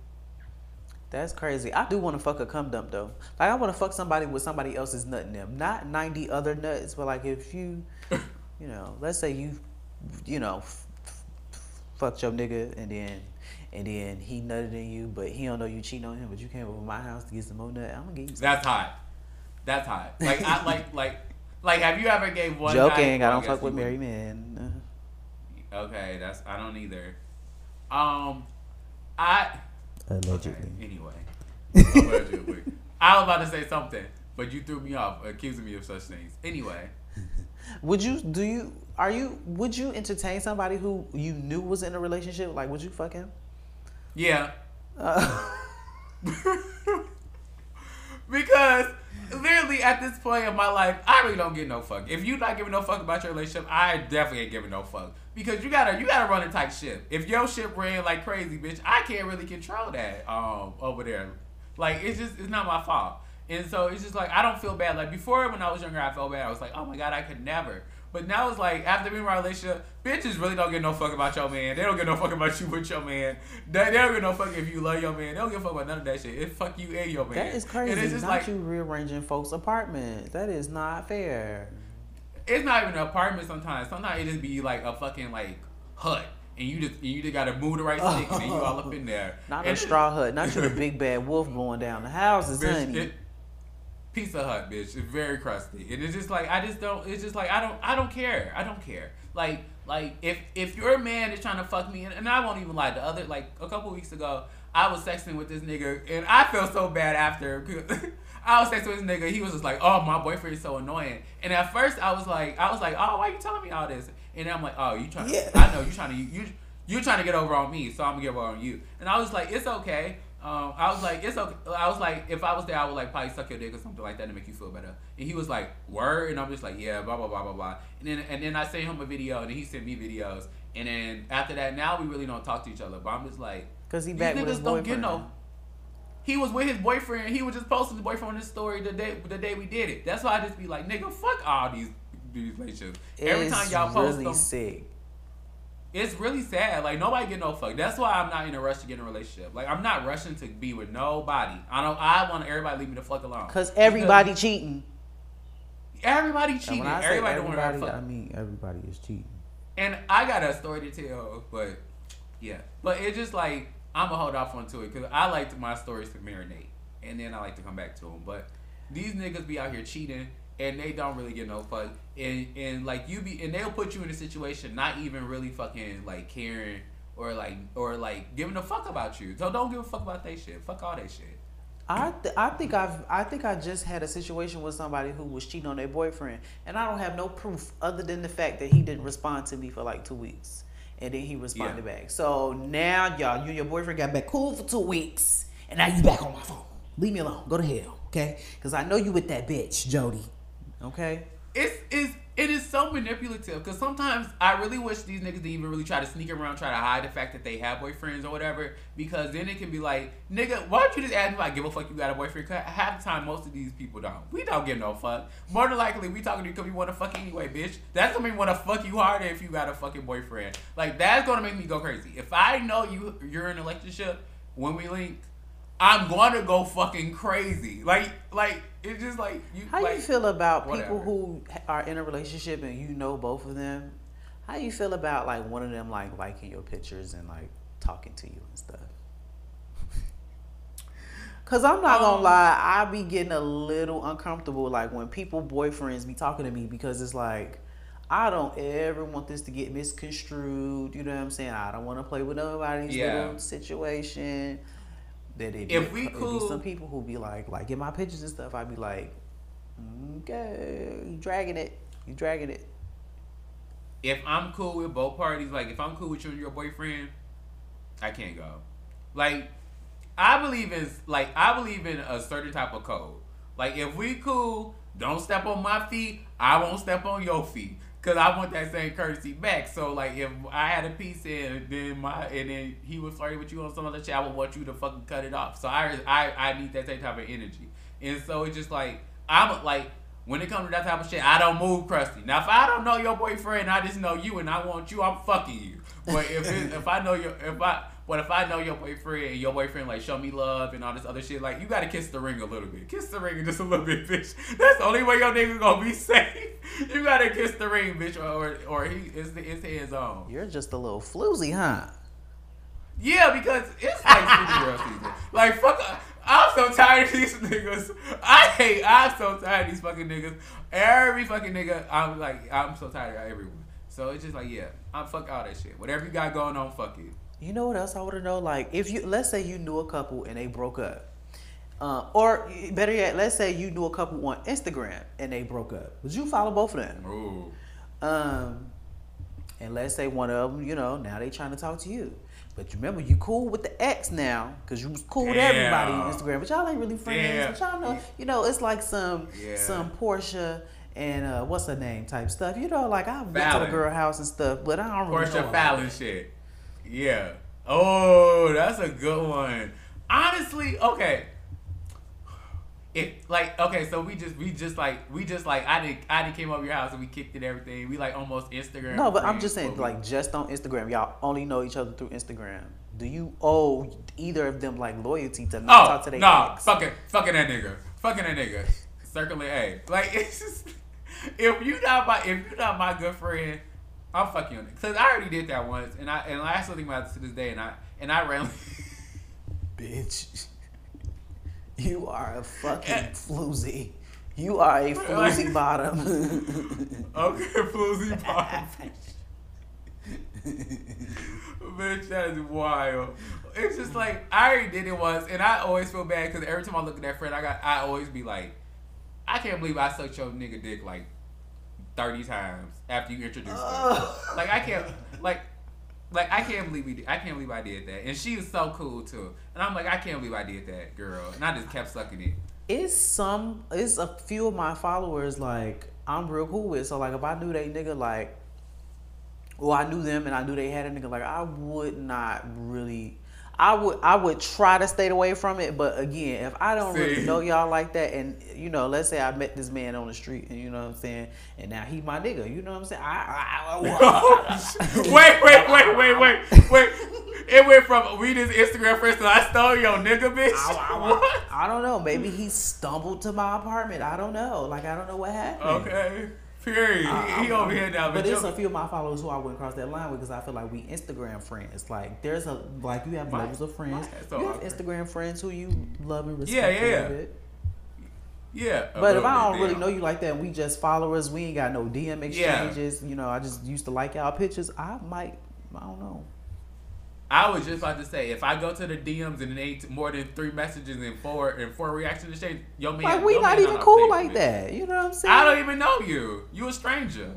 That's crazy. I do want to fuck a cum dump though. Like I want to fuck somebody with somebody else's nut in them, not ninety other nuts. But like if you, you know, let's say you, you know, f- f- fucked your nigga and then, and then he nutted in you, but he don't know you cheating on him. But you came over to my house to get some more nut. I'm gonna get you. That's hot. That's hot. Like I like like like. Have you ever gave one? Joking. Guy, I don't guess fuck you with married men. Okay, that's I don't either. Um, I Allegedly. Anyway, allegedly. I was about to say something, but you threw me off, accusing me of such things. Anyway, Would you do you are you would you entertain somebody who you knew was in a relationship? Like would you fuck him? yeah, Uh, because literally at this point in my life, I really don't give no fuck. If you not giving no fuck about your relationship, I definitely ain't giving no fuck. Because you gotta you gotta run a tight ship. If your ship ran like crazy, bitch, I can't really control that um over there. Like it's just it's not my fault. And so it's just like I don't feel bad. Like before when I was younger, I felt bad. I was like, oh my god, I could never. But now it's like after being in my relationship, bitches really don't give no fuck about your man. They don't give no fuck about you with your man. They, they don't give no fuck if you love your man. They don't give a fuck about none of that shit. It's fuck you and your man. that is And crazy. it's just not like you rearranging folks' apartments. That is not fair. it's not even an apartment sometimes. Sometimes it just be like a fucking like hut. And you just and you just gotta move the right stick and then you all up in there. Not and a straw hut. Not you the big bad wolf going down the houses, Bitch, honey. it, Pizza Hut, bitch. It's very crusty, and it's just like I just don't. It's just like I don't. I don't care. I don't care. Like like if if your man is trying to fuck me, and, and I won't even lie. The other like a couple weeks ago, I was sexting with this nigga, and I felt so bad after. I was sexting with this nigga. He was just like, "Oh, my boyfriend is so annoying." And at first, I was like, I was like, "Oh, why you telling me all this?" And then I'm like, "Oh, you trying? to Yeah. I know you trying to you." you you're trying to get over on me, so I'm gonna get over on you. And I was like, it's okay. Um, I was like, it's okay. I was like, if I was there, I would like probably suck your dick or something like that to make you feel better. And he was like, word, and I'm just like, yeah, blah blah blah blah blah. And then and then I sent him a video, and then he sent me videos. And then after that, now we really don't talk to each other. But I'm just like, Cause he these back with his niggas don't get no. He was with his boyfriend. He was just posting his boyfriend on his story the day the day we did it. That's why I just be like, nigga, fuck all these these relationships. Every time y'all post really them, sick. It's really sad. Like nobody get no fuck. That's why I'm not in a rush to get in a relationship. Like I'm not rushing to be with nobody. I don't. I want everybody to leave me the fuck alone. Cause everybody cheating. everybody cheating. when I say Everybody, don't everybody, want to I mean everybody is cheating. And I got a story to tell, but yeah. But it's just like I'm gonna hold off on to it because I like my stories to marinate, and then I like to come back to them. But these niggas be out here cheating, and they don't really get no fuck. And and like you be, and they'll put you in a situation not even really fucking like caring or like or like giving a fuck about you. So don't give a fuck about that shit. Fuck all that shit. I th- I think I've I think I just had a situation with somebody who was cheating on their boyfriend, and I don't have no proof other than the fact that he didn't respond to me for like two weeks, and then he responded back. So now y'all, you and your boyfriend got back cool for two weeks, and now you back on my phone. Leave me alone. Go to hell, okay? Because I know you with that bitch, Jody. Okay. it's it's it is so manipulative because sometimes I really wish these niggas didn't even really try to sneak around, try to hide the fact that they have boyfriends or whatever. Because then it can be like, nigga, why don't you just ask me I give a fuck you got a boyfriend? Cause half the time, most of these people don't. We don't give no fuck. More than likely, we talking to you because we want to fuck anyway, bitch. That's gonna make me want to fuck you harder if you got a fucking boyfriend. Like that's gonna make me go crazy. If I know you you're in a relationship when we link. I'm going to go fucking crazy. Like, like it's just like you. How like, you feel about whatever. people who are in a relationship and you know both of them? How do you feel about like one of them like liking your pictures and like talking to you and stuff? Cause I'm not gonna Um, lie, I be getting a little uncomfortable like when people boyfriends be talking to me because it's like I don't ever want this to get misconstrued. You know what I'm saying? I don't want to play with nobody's Yeah. little situation. That it If we it be cool- some people who be like, like in my pictures and stuff, I'd be like, mm, okay, you dragging it, you dragging it. if I'm cool with both parties, like if I'm cool with you and your boyfriend, I can't go. Like, I believe in like I believe in a certain type of code. Like if we cool, don't step on my feet. I won't step on your feet. Cause I want that same courtesy back. So like if I had a piece in, then my and then he was flirting with you on some other shit, I would want you to fucking cut it off. So I I I need that same type of energy. And so it's just like I'm like when it comes to that type of shit, I don't move crusty. Now if I don't know your boyfriend, I just know you and I want you, I'm fucking you. But if it, if I know your if I but if I know your boyfriend and your boyfriend like show me love and all this other shit, like you gotta kiss the ring a little bit. Kiss the ring just a little bit, bitch. That's the only way your nigga gonna be safe. You gotta kiss the ring, bitch, or or he it's it's hands on. You're just a little floozy, huh? Yeah, because it's like superhero season. Like fuck, I'm so tired of these niggas. I hate. I'm so tired of these fucking niggas. Every fucking nigga. I'm like, I'm so tired of everyone. So it's just like, yeah, I'm fuck all that shit. Whatever you got going on, fuck it. You know what else I want to know? Like, if you let's say you knew a couple and they broke up, uh, or better yet, let's say you knew a couple on Instagram and they broke up. Would you follow both of them? Ooh. Um, and let's say one of them, you know, now they trying to talk to you. But you remember, you cool with the ex now, because you was cool with everybody on Instagram. But y'all ain't really friends. Damn. But y'all know, you know, it's like some Yeah. some Portia and uh, what's her name type stuff. You know, like I went to the girl house and stuff, but I don't really know. Portia. Fallon shit. Yeah. Oh, that's a good one. Honestly, okay. If like okay, so we just we just like we just like I did I did came over your house and we kicked it everything. We like almost Instagram. No, but I'm just saying, but we- like, just on Instagram, y'all only know each other through Instagram. Do you owe either of them like loyalty to not Oh talk to their no, ex? fucking fucking that nigga, fucking that nigga. Circling A. Like it's just if you not my if you not my good friend, I'm fucking you. On it. Cause I already did that once, and I and I still think about it to this day, and I and I ran. Bitch, you are a fucking floozy. You are a floozy bottom. Okay, floozy bottom. Bitch, that is wild. It's just like I already did it once, and I always feel bad because every time I look at that friend, I got I always be like, I can't believe I sucked your nigga dick like thirty times after you introduced him. Like I can't like. Like I can't believe we did, I can't believe I did that, and she was so cool too. And I'm like, I can't believe I did that, girl. And I just kept sucking it. it's some it's a few of my followers like I'm real cool with. So like if I knew they nigga like well I knew them and I knew they had a nigga like I would not really I would I would try to stay away from it, but again, if I don't really know y'all like that, and you know, let's say I met this man on the street, and you know what I'm saying, and now he my nigga, you know what I'm saying? I, I, I, wait, wait, wait, wait, wait, wait. It went from we just Instagram friends to I stole your nigga, bitch. What? I don't know. Maybe he stumbled to my apartment. I don't know. Like I don't know what happened. Okay. Period. He, he over here now, But it's a few of my followers who I wouldn't cross that line with because I feel like we Instagram friends. Like there's a like you have My- levels of friends. so you have awkward. Instagram friends who you love and respect yeah, a yeah. bit. yeah. But if I don't really know you like that, and we just followers, we ain't got no DM exchanges. You know, I just used to like y'all pictures. I might, I don't know. I was just about to say, if I go to the DMs and it ain't more than three messages and four and four reaction exchange, yo man, Like we not even cool like that. You know what I'm saying? I don't even know you. You a stranger.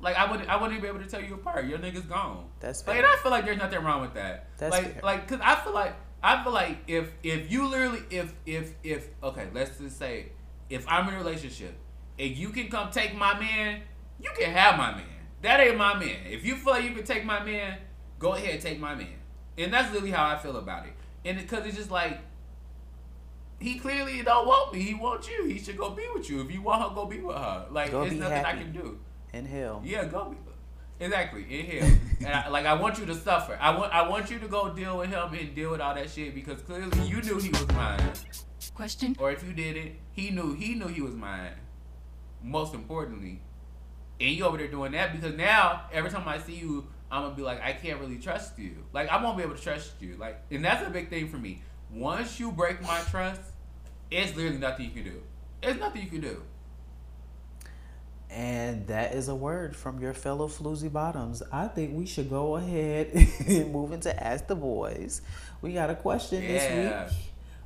Like I wouldn't, I wouldn't even be able to tell you apart. Your nigga's gone. That's Like, and I feel like there's nothing wrong with that. That's like, fair. like, cause I feel like, I feel like if if you literally, if if if okay, let's just say, if I'm in a relationship and you can come take my man, you can have my man. That ain't my man. If you feel like you can take my man, go ahead take my man. And that's really how I feel about it. And because it's just like. He clearly don't want me. He wants you. He should go be with you. If you want her, go be with her. Like Go it's be nothing I can do. In hell. Yeah, go be. Exactly in hell. and I, like I want you to suffer. I want I want you to go deal with him and deal with all that shit because clearly you knew he was mine, Question. or if you did it, he knew he knew he was mine. Most importantly, and you over there doing that because now every time I see you, I'm gonna be like I can't really trust you. Like I won't be able to trust you. Like, and that's a big thing for me. Once you break my trust, it's literally nothing you can do. It's nothing you can do. And that is a word from your fellow floozy bottoms. I think we should go ahead and move into Ask the Boys. We got a question Yeah. this week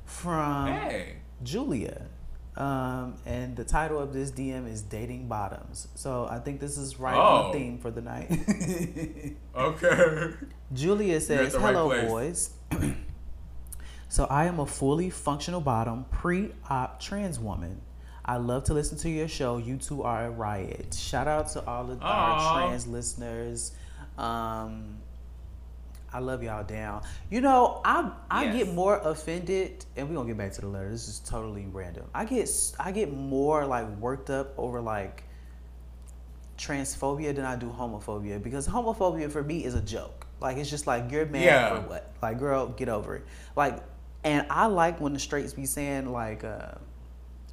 from Hey. Julia. Um, and the title of this DM is Dating Bottoms. So I think this is right Oh. on theme for the night. Okay. Julia says, the right Hello, boys. so I am a fully functional bottom, pre op trans woman. I love to listen to your show. You two are a riot. Shout out to all of our trans listeners. Um, I love y'all down. You know, I I Yes. get more offended, and we're gonna get back to the letter. This is totally random. I get I get more like worked up over like transphobia than I do homophobia because homophobia for me is a joke. Like it's just like you're mad Yeah. for what? Like girl, get over it. Like, and I like when the straights be saying like, uh,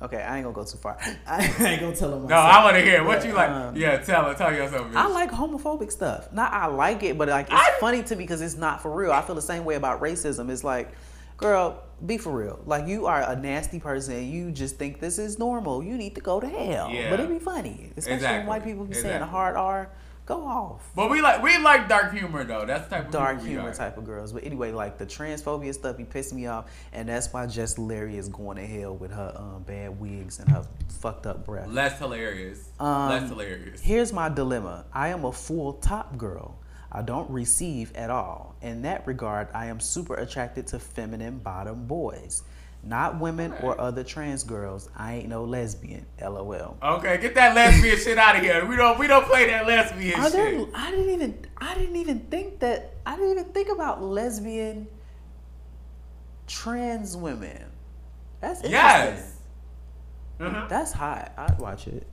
okay, I ain't gonna go too far. I ain't gonna tell them. No, I want to hear what But, you like. um, yeah, tell her, tell yourself. Bitch. I like homophobic stuff. Not I like it, but like it's I- funny to me because it's not for real. I feel the same way about racism. It's like, girl, be for real. Like you are a nasty person. and You just think this is normal. You need to go to hell. Yeah. But it'd be funny, especially when white people be saying a hard R. go off. But we like we like dark humor though. That's the type of Dark humor type of girls. But anyway, like the transphobia stuff he pissed me off. And that's why Jess Hilarious is going to hell with her um, bad wigs and her fucked up breath. Jess Hilarious. Um, Jess Hilarious. Here's my dilemma I am a full top girl. I don't receive at all. In that regard, I am super attracted to feminine bottom boys. Not women or other trans girls. I ain't no lesbian. LOL. Okay, get that lesbian shit out of here. We don't we don't play that lesbian Are shit. there, I didn't even I didn't even think that I didn't even think about lesbian trans women. That's interesting. Yes. Mhm. That's hot. I'd watch it.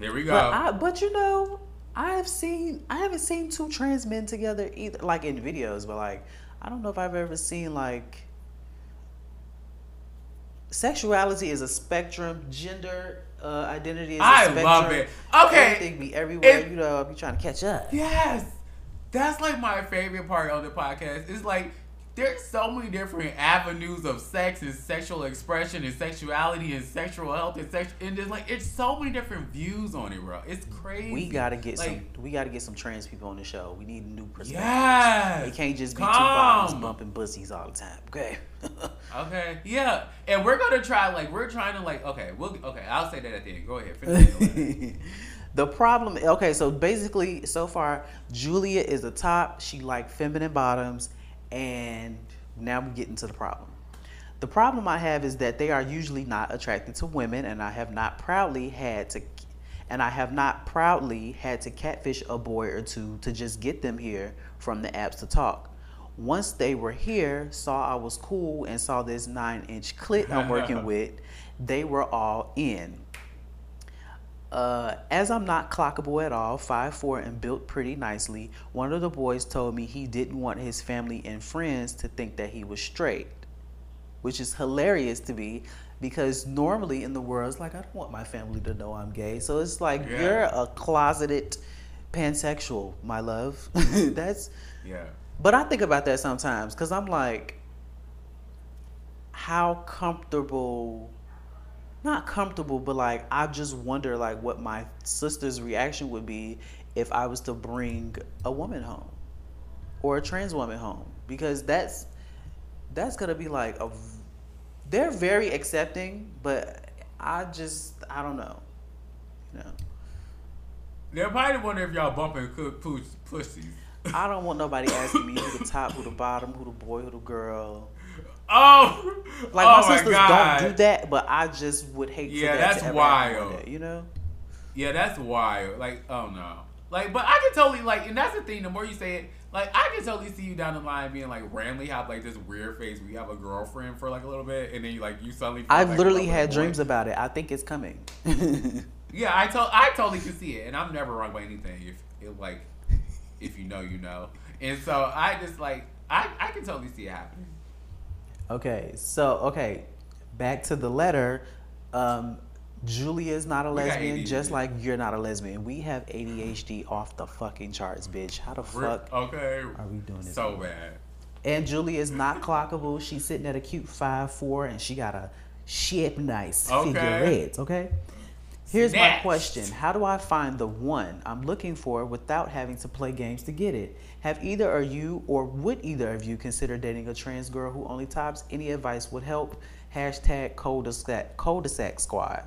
There we go. But I but you know, I have seen I haven't seen two trans men together either like in videos, but like I don't know if I've ever seen like sexuality is a spectrum, gender uh, identity is a I spectrum. love it. Okay. Everything be everywhere, It- you know, I'll be trying to catch up. Yes. That's like my favorite part of the podcast. It's like there's so many different avenues of sex and sexual expression and sexuality and sexual health and sex and there's like it's so many different views on it, bro. It's crazy. We gotta get like, some. We gotta get some trans people on the show. We need new perspectives. Yes. It can't just be Come. two bottoms bumping pussies all the time. Okay. Okay. Yeah. And we're gonna try like we're trying to like okay, we'll okay, I'll say that at the end. Go ahead. The problem. Okay, so basically, so far, Julia is the top. She like feminine bottoms, and now we get into the problem. The problem I have is that they are usually not attracted to women, and I have not proudly had to, and I have not proudly had to catfish a boy or two to just get them here from the apps to talk. Once they were here, saw I was cool, and saw this nine-inch clit I'm working with, they were all in. Uh, as I'm not clockable at all, 5'4 and built pretty nicely, one of the boys told me he didn't want his family and friends to think that he was straight, which is hilarious to me because normally in the world, it's like, I don't want my family to know I'm gay. So it's like, Yeah. you're a closeted pansexual, my love. That's, yeah. But I think about that sometimes because I'm like, how comfortable, not comfortable, but like, I just wonder like what my sister's reaction would be if I was to bring a woman home or a trans woman home because that's that's gonna be like a they're very accepting but i just i don't know you know They're probably wonder if y'all bumping cook pussies. I don't want nobody asking me who the top who the bottom who the boy who the girl Oh, like oh my sisters God. don't do that but i just would hate for Yeah, that that's wild. day, you know Yeah, that's wild. Like, oh no. Like, but I can totally like, and that's the thing. The more you say it, like, I can totally see you down the line being like randomly have like this weird phase where you have a girlfriend for like a little bit, and then you like you suddenly. i've in literally had boy. dreams about it i think it's coming Yeah, I told I totally can see it, and I'm never wrong by anything. If it like, if you know, you know. And so I just like I I can totally see it happening. Okay, so okay, back to the letter. Um, Julia is not a lesbian, just like you're not a lesbian. We have ADHD off the fucking charts, bitch. How the We're- fuck okay. are we doing this? So bad. And Julia is not clockable. She's sitting at a cute five four, and she got a shit nice Okay. figureheads. Okay. Here's my question: How do I find the one I'm looking for without having to play games to get it? Have either of you, or would either of you, consider dating a trans girl who only tops? Any advice would help. Hashtag cul-de-sac, cul-de-sac squad.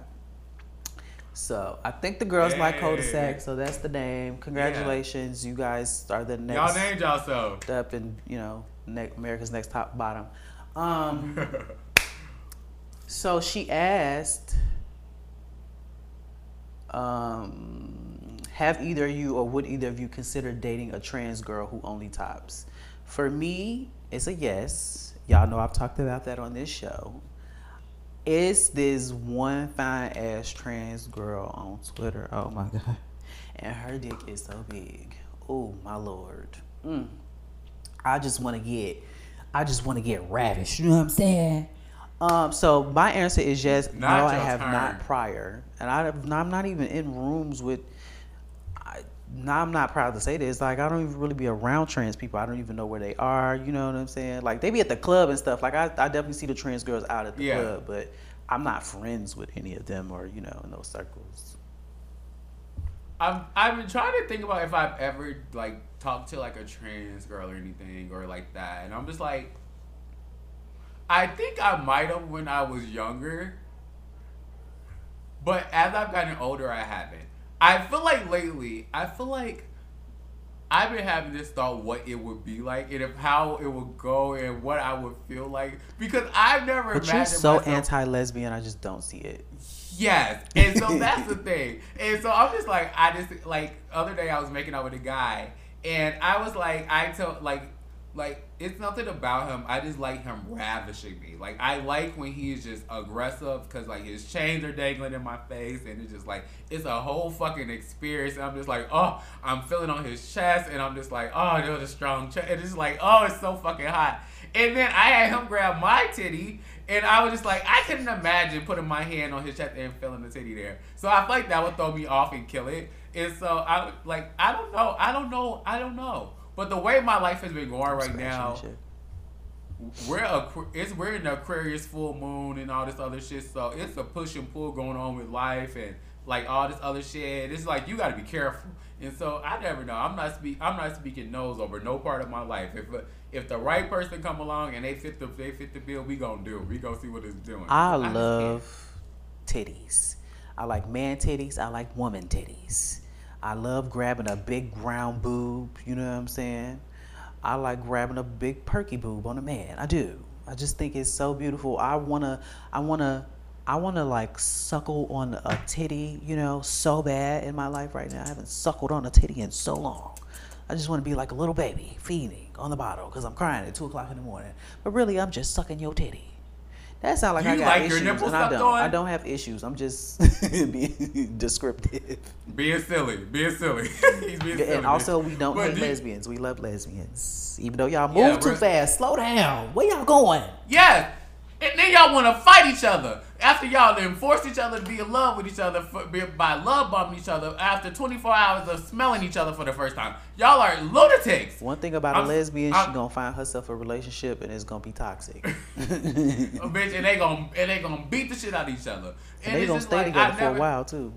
So I think the girls like Hey. cul-de-sac, so that's the name. Congratulations, you guys are the next Y'all named yourself. up in you know ne- America's Next Top Bottom. Um, so she asked, um, "Have either of you or would either of you consider dating a trans girl who only tops?" For me, it's a yes. Y'all know I've talked about that on this show. It's this one fine ass trans girl on Twitter. Oh my god, and her dick is so big. Oh my lord. Mm. I just want to get, I just want to get ravished. You know what I'm saying? Um, so my answer is yes. Not no, I have turn. not prior, and I, have- I'm not even in rooms with. I, now I'm not proud to say this. Like I don't even really be around trans people. I don't even know where they are. You know what I'm saying? Like they be at the club and stuff. Like I, I definitely see the trans girls out at the Yeah. club, but I'm not friends with any of them or you know in those circles. I'm I've been trying to think about if I've ever like talked to like a trans girl or anything or like that, and I'm just like, I think I might have when I was younger, but as I've gotten older, I haven't. I feel like lately, I feel like I've been having this thought what it would be like and if how it would go and what I would feel like because I've never But imagined you're so myself anti-lesbian. I just don't see it. Yes, and so that's the thing. And so I'm just like, I just like other day I was making out with a guy, and I was like, I told like, like it's nothing about him. I just like him ravishing me. Like I like when he's just aggressive because like his chains are dangling in my face, and it's just like it's a whole fucking experience. And I'm just like, oh, I'm feeling on his chest, and I'm just like, oh, there's a strong chest. It's like, oh, it's so fucking hot. And then I had him grab my titty. And I was just like, I couldn't imagine putting my hand on his chest and feeling the titty there. So I feel like that would throw me off and kill it. And so I like, I don't know, I don't know, I don't know. But the way my life has been going right now, we're a it's we're in the Aquarius full moon and all this other shit. So it's a push and pull going on with life and like all this other shit. It's like you got to be careful. And so I never know. I'm not speak. I'm not speaking nose over no part of my life. If if the right person come along and they fit the they fit the bill, we gonna do. it. We gonna see what it's doing. I just love titties. I like man titties. I like woman titties. I love grabbing a big round boob. You know what I'm saying? I like grabbing a big perky boob on a man. I do. I just think it's so beautiful. I wanna. I wanna. I wanna like suckle on a titty. You know, so bad in my life right now. I haven't suckled on a titty in so long. I just want to be like a little baby feeding on the bottle because I'm crying at two o'clock in the morning. But really, I'm just sucking your titty. That sounds like You I got like your issues, nipples and I don't. on? I don't have issues. I'm just being descriptive. being silly, being silly. He's being silly. And also, we don't But hate do- lesbians. We love lesbians, even though y'all move Yeah, too fast. Slow down. Where y'all going? Yes. And then y'all want to fight each other after y'all then force each other to be in love with each other for, be- by love bombing each other after 24 hours of smelling each other for the first time. Y'all are lunatics. One thing about I'm- a lesbian, I'm- she gonna find herself a relationship, and it's gonna be toxic. Bitch, and they gonna and they gonna beat the shit out of each other. And they it's gonna stay like, together I've for a while too.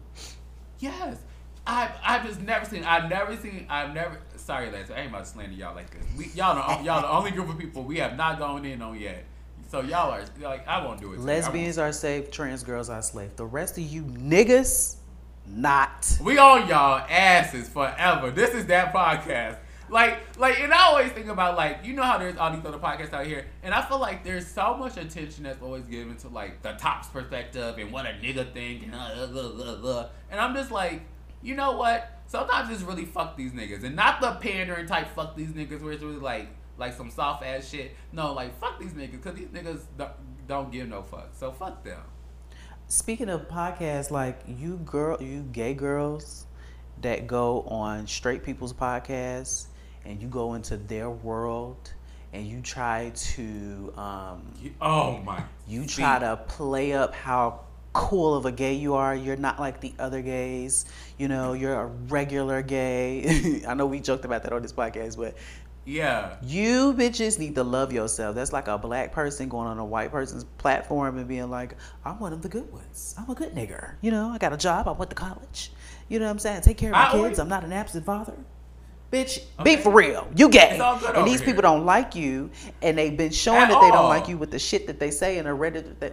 Yes. I've, I've just never seen. I've never seen. I've never. Sorry, lads. I ain't about to slander y'all like this. We, y'all, the, y'all the only group of people we have not gone in on yet. So y'all are like, I won't do it. to you. I won't. Lesbians are safe. Trans girls are safe. The rest of you niggas, not. We on y'all asses forever. This is that podcast. Like, like, and I always think about like, you know how there's all these other podcasts out here, and I feel like there's so much attention that's always given to like the top's perspective and what a nigga think and uh, uh, uh. and I'm just like, you know what? Sometimes it's really fuck these niggas, and not the pandering type fuck these niggas where it's really like like some soft ass shit. No, like fuck these niggas because these niggas don't, don't give no fuck. So fuck them. Speaking of podcasts, like you girl, you gay girls that go on straight people's podcasts and you go into their world and you try to um, Oh my. you try to play up how cool of a gay you are. You're not like the other gays. You know, you're a regular gay. I know we joked about that on this podcast, but Yeah. you bitches need to love yourself. That's like a black person going on a white person's platform and being like, I'm one of the good ones. I'm a good nigger. You know, I got a job. I went to college. You know what I'm saying? Take care of my I kids. always- I'm not an absent father. Bitch, Okay. be for real. You gay. All and these here. people don't like you, and they've been showing At that they don't like you with the shit that they say and the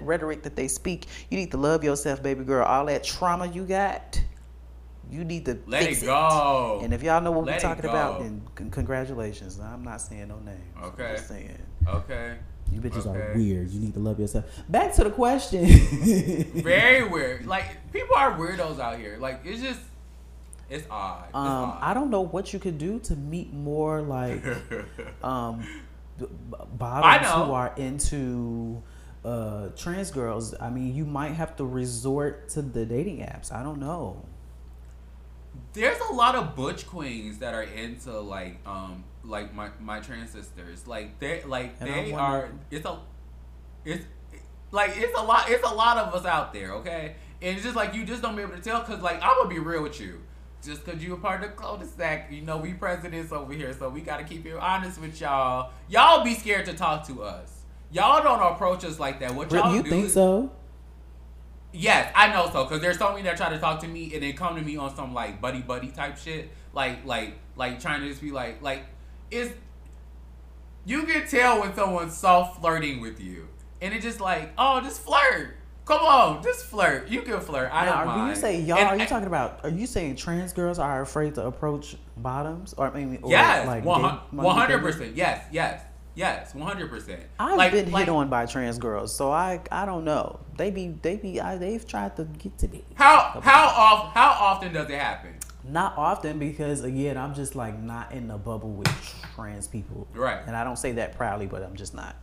rhetoric that they speak. You need to love yourself, baby girl. All that trauma you got, you need to Let fix it go. And if y'all know what Let we're talking about, then con- congratulations. I'm not saying no names. Okay. I'm just saying. Okay. You bitches are weird. You need to love yourself. Back to the question. Very weird. Like people are weirdos out here. Like it's just, it's odd. It's um, odd. I don't know what you could do to meet more like um, bottoms who are into uh, trans girls. I mean, you might have to resort to the dating apps. I don't know. There's a lot of butch queens that are into like um like my my trans sisters. Like they like And they are. It's a, it's like it's a lot. It's a lot of us out there. Okay, and it's just like you just don't be able to tell because like I'm gonna be real with you. Just because you a part of the cul-de-sac, you know we presidents over here, so we gotta keep it honest with y'all. Y'all be scared to talk to us. Y'all don't approach us like that. What y'all you do think so? Yes, I know so because there's so many that try to talk to me and then come to me on some like buddy buddy type shit, like like like trying to just be like like is you can tell when someone's soft flirting with you, and it's just like oh just flirt, come on just flirt, you can flirt. I Now, don't when mind. you say y'all, And are you I- talking about? Are you saying trans girls are afraid to approach bottoms, or maybe or Yes, like one hundred percent. Yes, yes, yes, one hundred percent. I've been hit on by trans girls, so I I don't know. They be they be I, they've tried to get to me. How how off how often does it happen? Not often because again, I'm just like not in the bubble with trans people. Right. And I don't say that proudly, but I'm just not.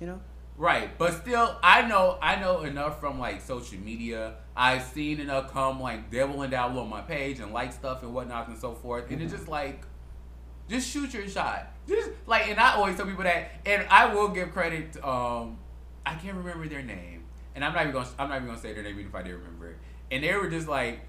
You know. Right, but still, I know I know enough from like social media. I've seen enough come like devil and dabble on my page and like stuff and whatnot and so forth. And it's just like, just shoot your shot. Just like, and I always tell people that, and I will give credit. Um, I can't remember their name, and I'm not even gonna I'm not even gonna say their name even if I did remember it. And they were just like,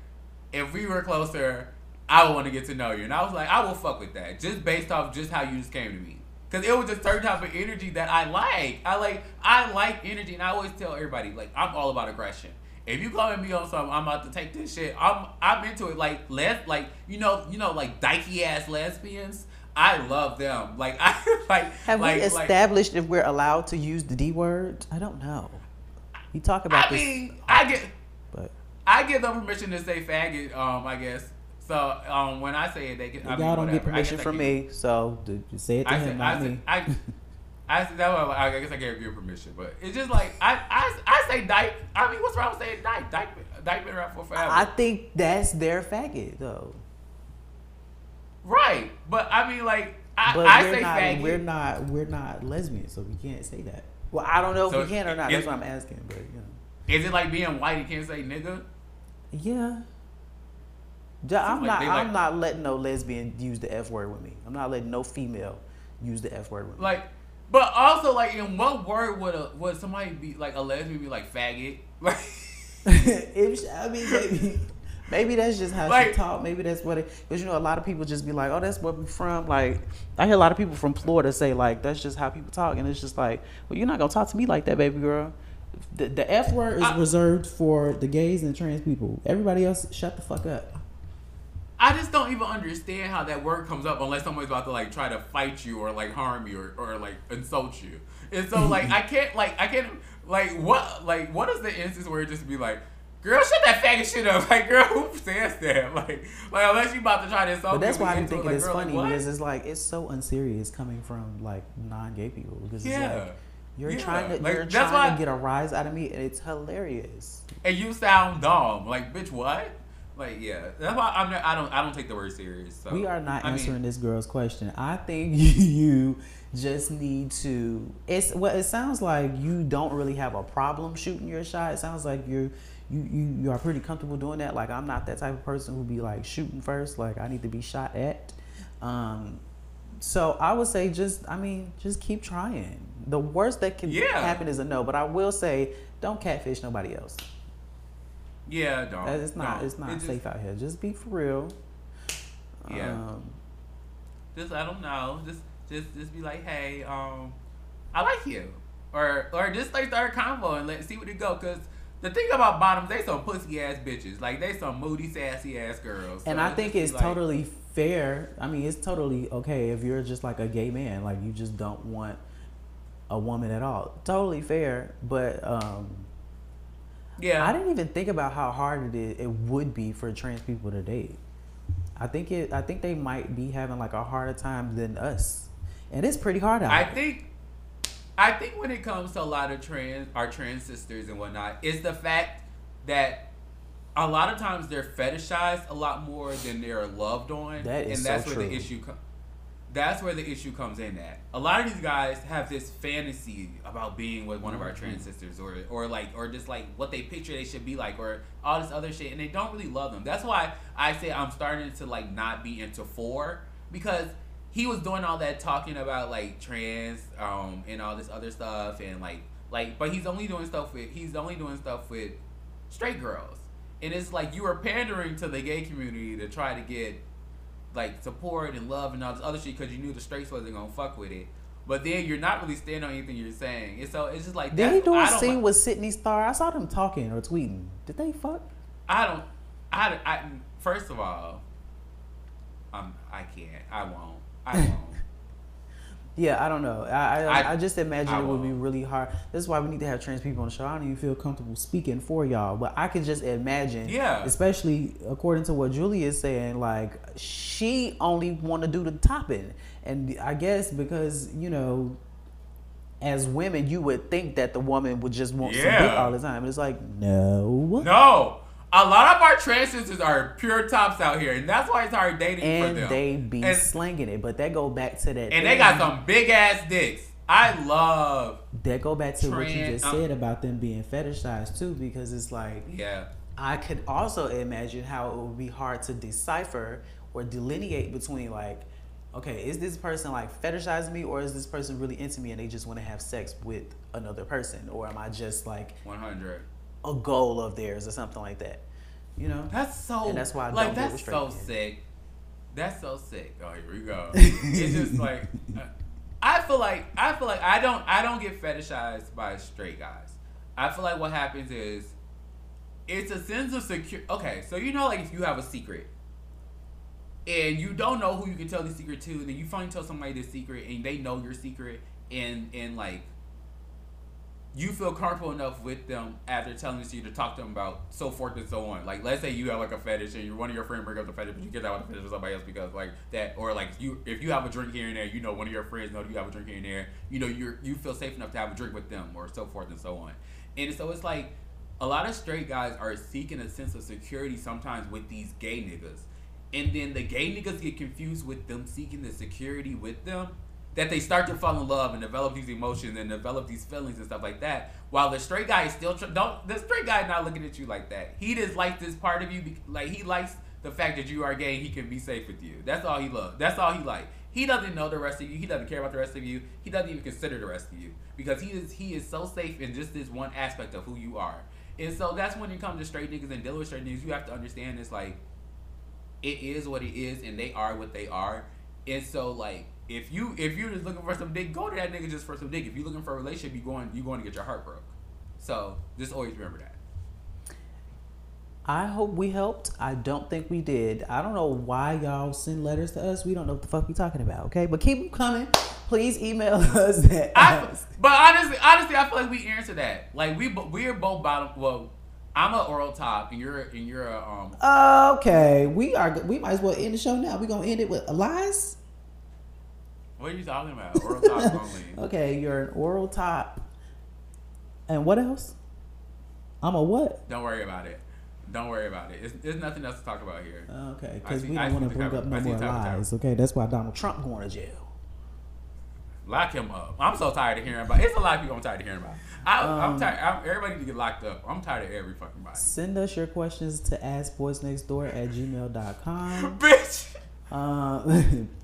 if we were closer, I would want to get to know you. And I was like, I will fuck with that, just based off just how you just came to me. Cause it was a certain type of energy that I like. I like I like energy, and I always tell everybody like I'm all about aggression. If you at me on something, I'm about to take this shit. I'm I'm into it. Like les like you know you know like dykey ass lesbians. I love them. Like I like Have like, we like- established if we're allowed to use the D word? I don't know. You talk about I this, mean, I get but I give them permission to say faggot. Um, I guess. So um, when I say it, they get. I y'all mean, don't get whatever. I permission from me, so d- just say it to I him, said, not I me. said, I, I said that was, I guess I gave you permission, but it's just like I, I, I say dyke. I mean, what's wrong with saying dyke? Dyke, dyke been around for forever, I think that's their faggot though. Right? But I mean, like I, But I we're say not, faggot. we're not we're not lesbians, so we can't say that. Well, I don't know So if we can or not. That's what I'm asking, but you know. Is it like being white? You can't say nigga. Yeah. I'm like not. I'm like- not letting no lesbian use the f word with me. I'm not letting no female use the f word with me. Like, but also like, in what word would a would somebody be like a lesbian be like faggot? Like, if I mean, maybe, maybe that's just how Like- she talk. Maybe that's what it. Because you know, a lot of people just be like, "Oh, that's where we from." Like, I hear a lot of people from Florida say like, "That's just how people talk," and it's just like, "Well, you're not gonna talk to me like that, baby girl." The, the f word is I- reserved for the gays and trans people. Everybody else, shut the fuck up. I just don't even understand how that word comes up unless someone's about to like try to fight you or like harm you or, or like insult you. And so like I can't like I can't like what like what is the instance where it just be like, girl, shut that faggot shit up. Like girl, who says that? Like like unless you about to try insult But that's why I'm it, thinking like, it's like, funny what? because it's like it's so unserious coming from like non-gay people because it's like you're Yeah. trying to Like, you're that's trying why- to get a rise out of me and it's hilarious. and you sound dumb. Like bitch, what? Like yeah, that's why I'm not, I don't I don't take the word serious. So we are not I mean, answering this girl's question. I think you just need to. It's well. It sounds like you don't really have a problem shooting your shot. It sounds like you're. You, you, you are pretty comfortable doing that. Like I'm not that type of person who be like shooting first. Like I need to be shot at. Um, so I would say just I mean just keep trying. The worst that can Yeah. happen is a no. But I will say don't catfish nobody else. Yeah, don't. It's not don't. it's not It just- safe out here. Just be for real. Yeah. Um, just I don't know. Just just just be like, hey, um, I like you, or or just like start a convo and let see what it go. Cause the thing about bottoms, they some pussy ass bitches. Like they some moody, sassy ass girls. And I think it's like- totally fair. I mean, it's totally okay if you're just like a gay man, like you just don't want a woman at all. Totally fair, but um, yeah. I didn't even think about how hard it is, it would be for trans people to date. I think it. I think they might be having like a harder time than us, and it's pretty hard out. I think I think when it comes to a lot of trans our trans sisters and whatnot, is the fact that a lot of times they're fetishized a lot more than they're loved on. That is and that's so where true. the issue comes. That's where the issue comes in at. A lot of these guys have this fantasy about being with one of our Mm-hmm. trans sisters or or like or just like what they picture they should be like or all this other shit and they don't really love them. That's why I say I'm starting to like not be into four because he was doing all that talking about like trans um and all this other stuff and like like but he's only doing stuff with he's only doing stuff with straight girls. And it's like you were pandering to the gay community to try to get like support and love and all this other shit because you knew the straights wasn't gonna fuck with it. but then you're not really standing on anything you're saying. And so it's just like Did he do a scene like- with Sydney Starr? I saw them talking or tweeting. Did they fuck? I don't. I, I first of all, um, I can't. I won't. I. Yeah, I don't know. I I, I- I just imagine I it would be really hard. This is why we need to have trans people on the show. I don't even feel comfortable speaking for y'all, but I can just imagine. Yeah. Especially according to what Julie is saying, like she only want to do the topping, and I guess because you know. As women, you would think that the woman would just want some dick all the time. And it's like, no. no, a lot of our trans sisters are pure tops out here, and that's why it's hard dating for And them. they be and, slinging it. But that go back to that. and they got some big ass dicks. I love. That go back to what you just uh, said about them being fetishized too, because it's like Yeah. I could also imagine how it would be hard to decipher or delineate between like, okay, is this person like fetishizing me or is this person really into me and they just want to have sex with another person or am I just like One hundred. A goal of theirs or something like that? You know? That's so. And that's why I like that's so men. sick. That's so sick. Oh, here we go. it's just like uh, I feel like I feel like I don't I don't get fetishized by straight guys. I feel like what happens is it's a sense of secure. Okay, so you know, like if you have a secret and you don't know who you can tell the secret to, and then you finally tell somebody the secret and they know your secret, and and like you feel comfortable enough with them after telling this to you to talk to them about so forth and so on. Like let's say you have like a fetish and you're one of your friends bring up the fetish, but you get out with the fetish with somebody else because like that, or like you if you have a drink here and there, you know one of your friends know you have a drink here and there, you know you're you feel safe enough to have a drink with them or so forth and so on. And so it's like a lot of straight guys are seeking a sense of security sometimes with these gay niggas. And then the gay niggas get confused with them seeking the security with them that they start to fall in love and develop these emotions and develop these feelings and stuff like that. While the straight guy is still tr- don't the straight guy not looking at you like that. He just likes this part of you, be- like he likes the fact that you are gay. He can be safe with you. That's all he loves. That's all he like. He doesn't know the rest of you. He doesn't care about the rest of you. He doesn't even consider the rest of you because he is he is so safe in just this one aspect of who you are. And so that's when you come to straight niggas and dealing with straight niggas. You have to understand it's like it is what it is and they are what they are. And so like if you if you're just looking for some dick, go to that nigga just for some dick. If you're looking for a relationship, you going you going to get your heart broke. So just always remember that. I hope we helped. I don't think we did. I don't know why y'all send letters to us. We don't know what the fuck we talking about, okay? But keep them coming. Please email us at I, but honestly, honestly, I feel like we answer that. Like we we're both bottom. Well, I'm a oral top, and you're and you're a um. Okay, we are. We might as well end the show now. We gonna end it with lies. What are you talking about? Oral top only. Okay, you're an oral top. And what else? I'm a what? Don't worry about it. Don't worry about it. It's, there's nothing else to talk about here. Okay, because we don't want to bring up no more the type of terror. lies. Okay, that's why Donald Trump going to jail. Lock him up. I'm so tired of hearing about. It's a lot of people I'm tired of hearing about. I, I'm Um, tired. I'm, everybody need to get locked up. I'm tired of every fucking body. Send us your questions to askboyznextdoor at gmail.com. Bitch. Uh,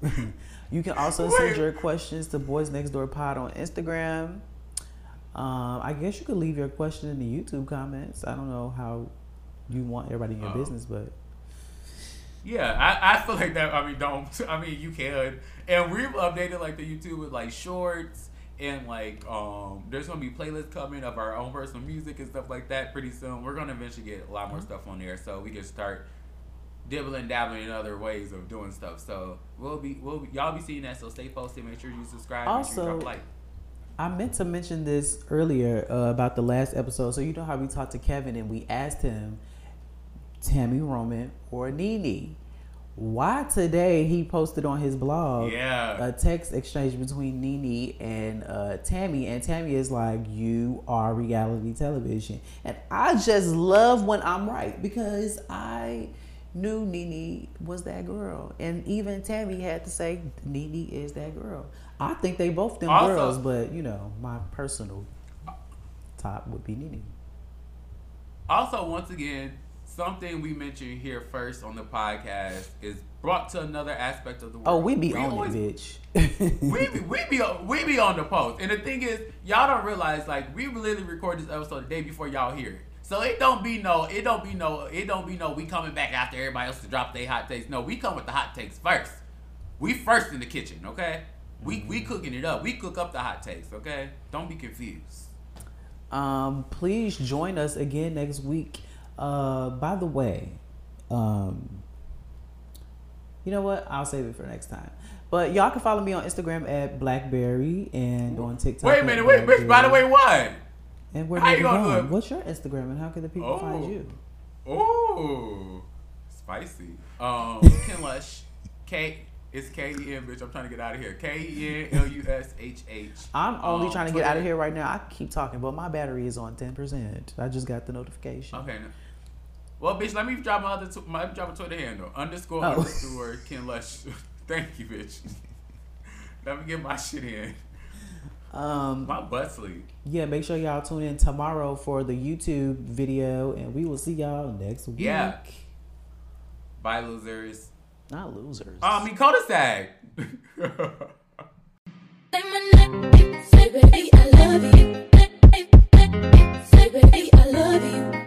you can also Wait. send your questions to Boyz Next Door Pod on Instagram. Um, I guess you could leave your question in the YouTube comments. I don't know how you want everybody in your Oh. business, but Yeah, I, I feel like that. I mean, don't. I mean, you can. And we've updated like the YouTube with like shorts and like um. There's gonna be playlists coming of our own personal music and stuff like that pretty soon. We're gonna eventually get a lot more stuff on there, so we can start dibbling dabbling in other ways of doing stuff. So we'll be we'll be, y'all be seeing that. So stay posted. Make sure you subscribe. make sure you Also- like. I meant to mention this earlier uh, about the last episode. So you know how we talked to Kevin and we asked him, Tami Roman or Nene. Why today he posted on his blog Yeah. a text exchange between Nene and uh, Tami, and Tami is like, "You are reality television," and I just love when I'm right because I knew Nene was that girl, and even Tami had to say Nene is that girl. I think they both them Also- girls, but you know, my personal top would be Nene. Also, once again, something we mentioned here first on the podcast is brought to another aspect of the oh, world. Oh, we be on always- it, bitch. we be, we be we be on the post, and the thing is, y'all don't realize like we literally record this episode the day before y'all hear it. So it don't be no, it don't be no, it don't be no. We coming back after everybody else to drop their hot takes. No, we come with the hot takes first. We first in the kitchen, okay? We we cooking it up. We cook up the hot takes. Okay, don't be confused. Um, please join us again next week. Uh, by the way, um, you know what? I'll save it for next time. But y'all can follow me on Instagram at Blaccbrry and on TikTok. Wait a minute, wait, bitch. By the way, what? And where how are you going? What's your Instagram and how can the people find Oh. you? Ooh, spicy. Um, Ken Lush, K. It's K E N, bitch. I'm trying to get out of here. K E N L U S H H. I'm only Um, trying to get out of here right now. I keep talking, but my battery is on ten percent. I just got the notification. Okay. No. Well, bitch, let me drop my other tw- my let me drop a Twitter handle underscore Oh. underscore Ken Lush. Thank you, bitch. let me get my shit in. Um, My butt sleep. Yeah, make sure y'all tune in tomorrow for the YouTube video, and we will see y'all next week. Yeah. Bye, losers. Not losers. Oh, I mean, cul-de-sac. Say, baby, I love you. Say, baby, I love you.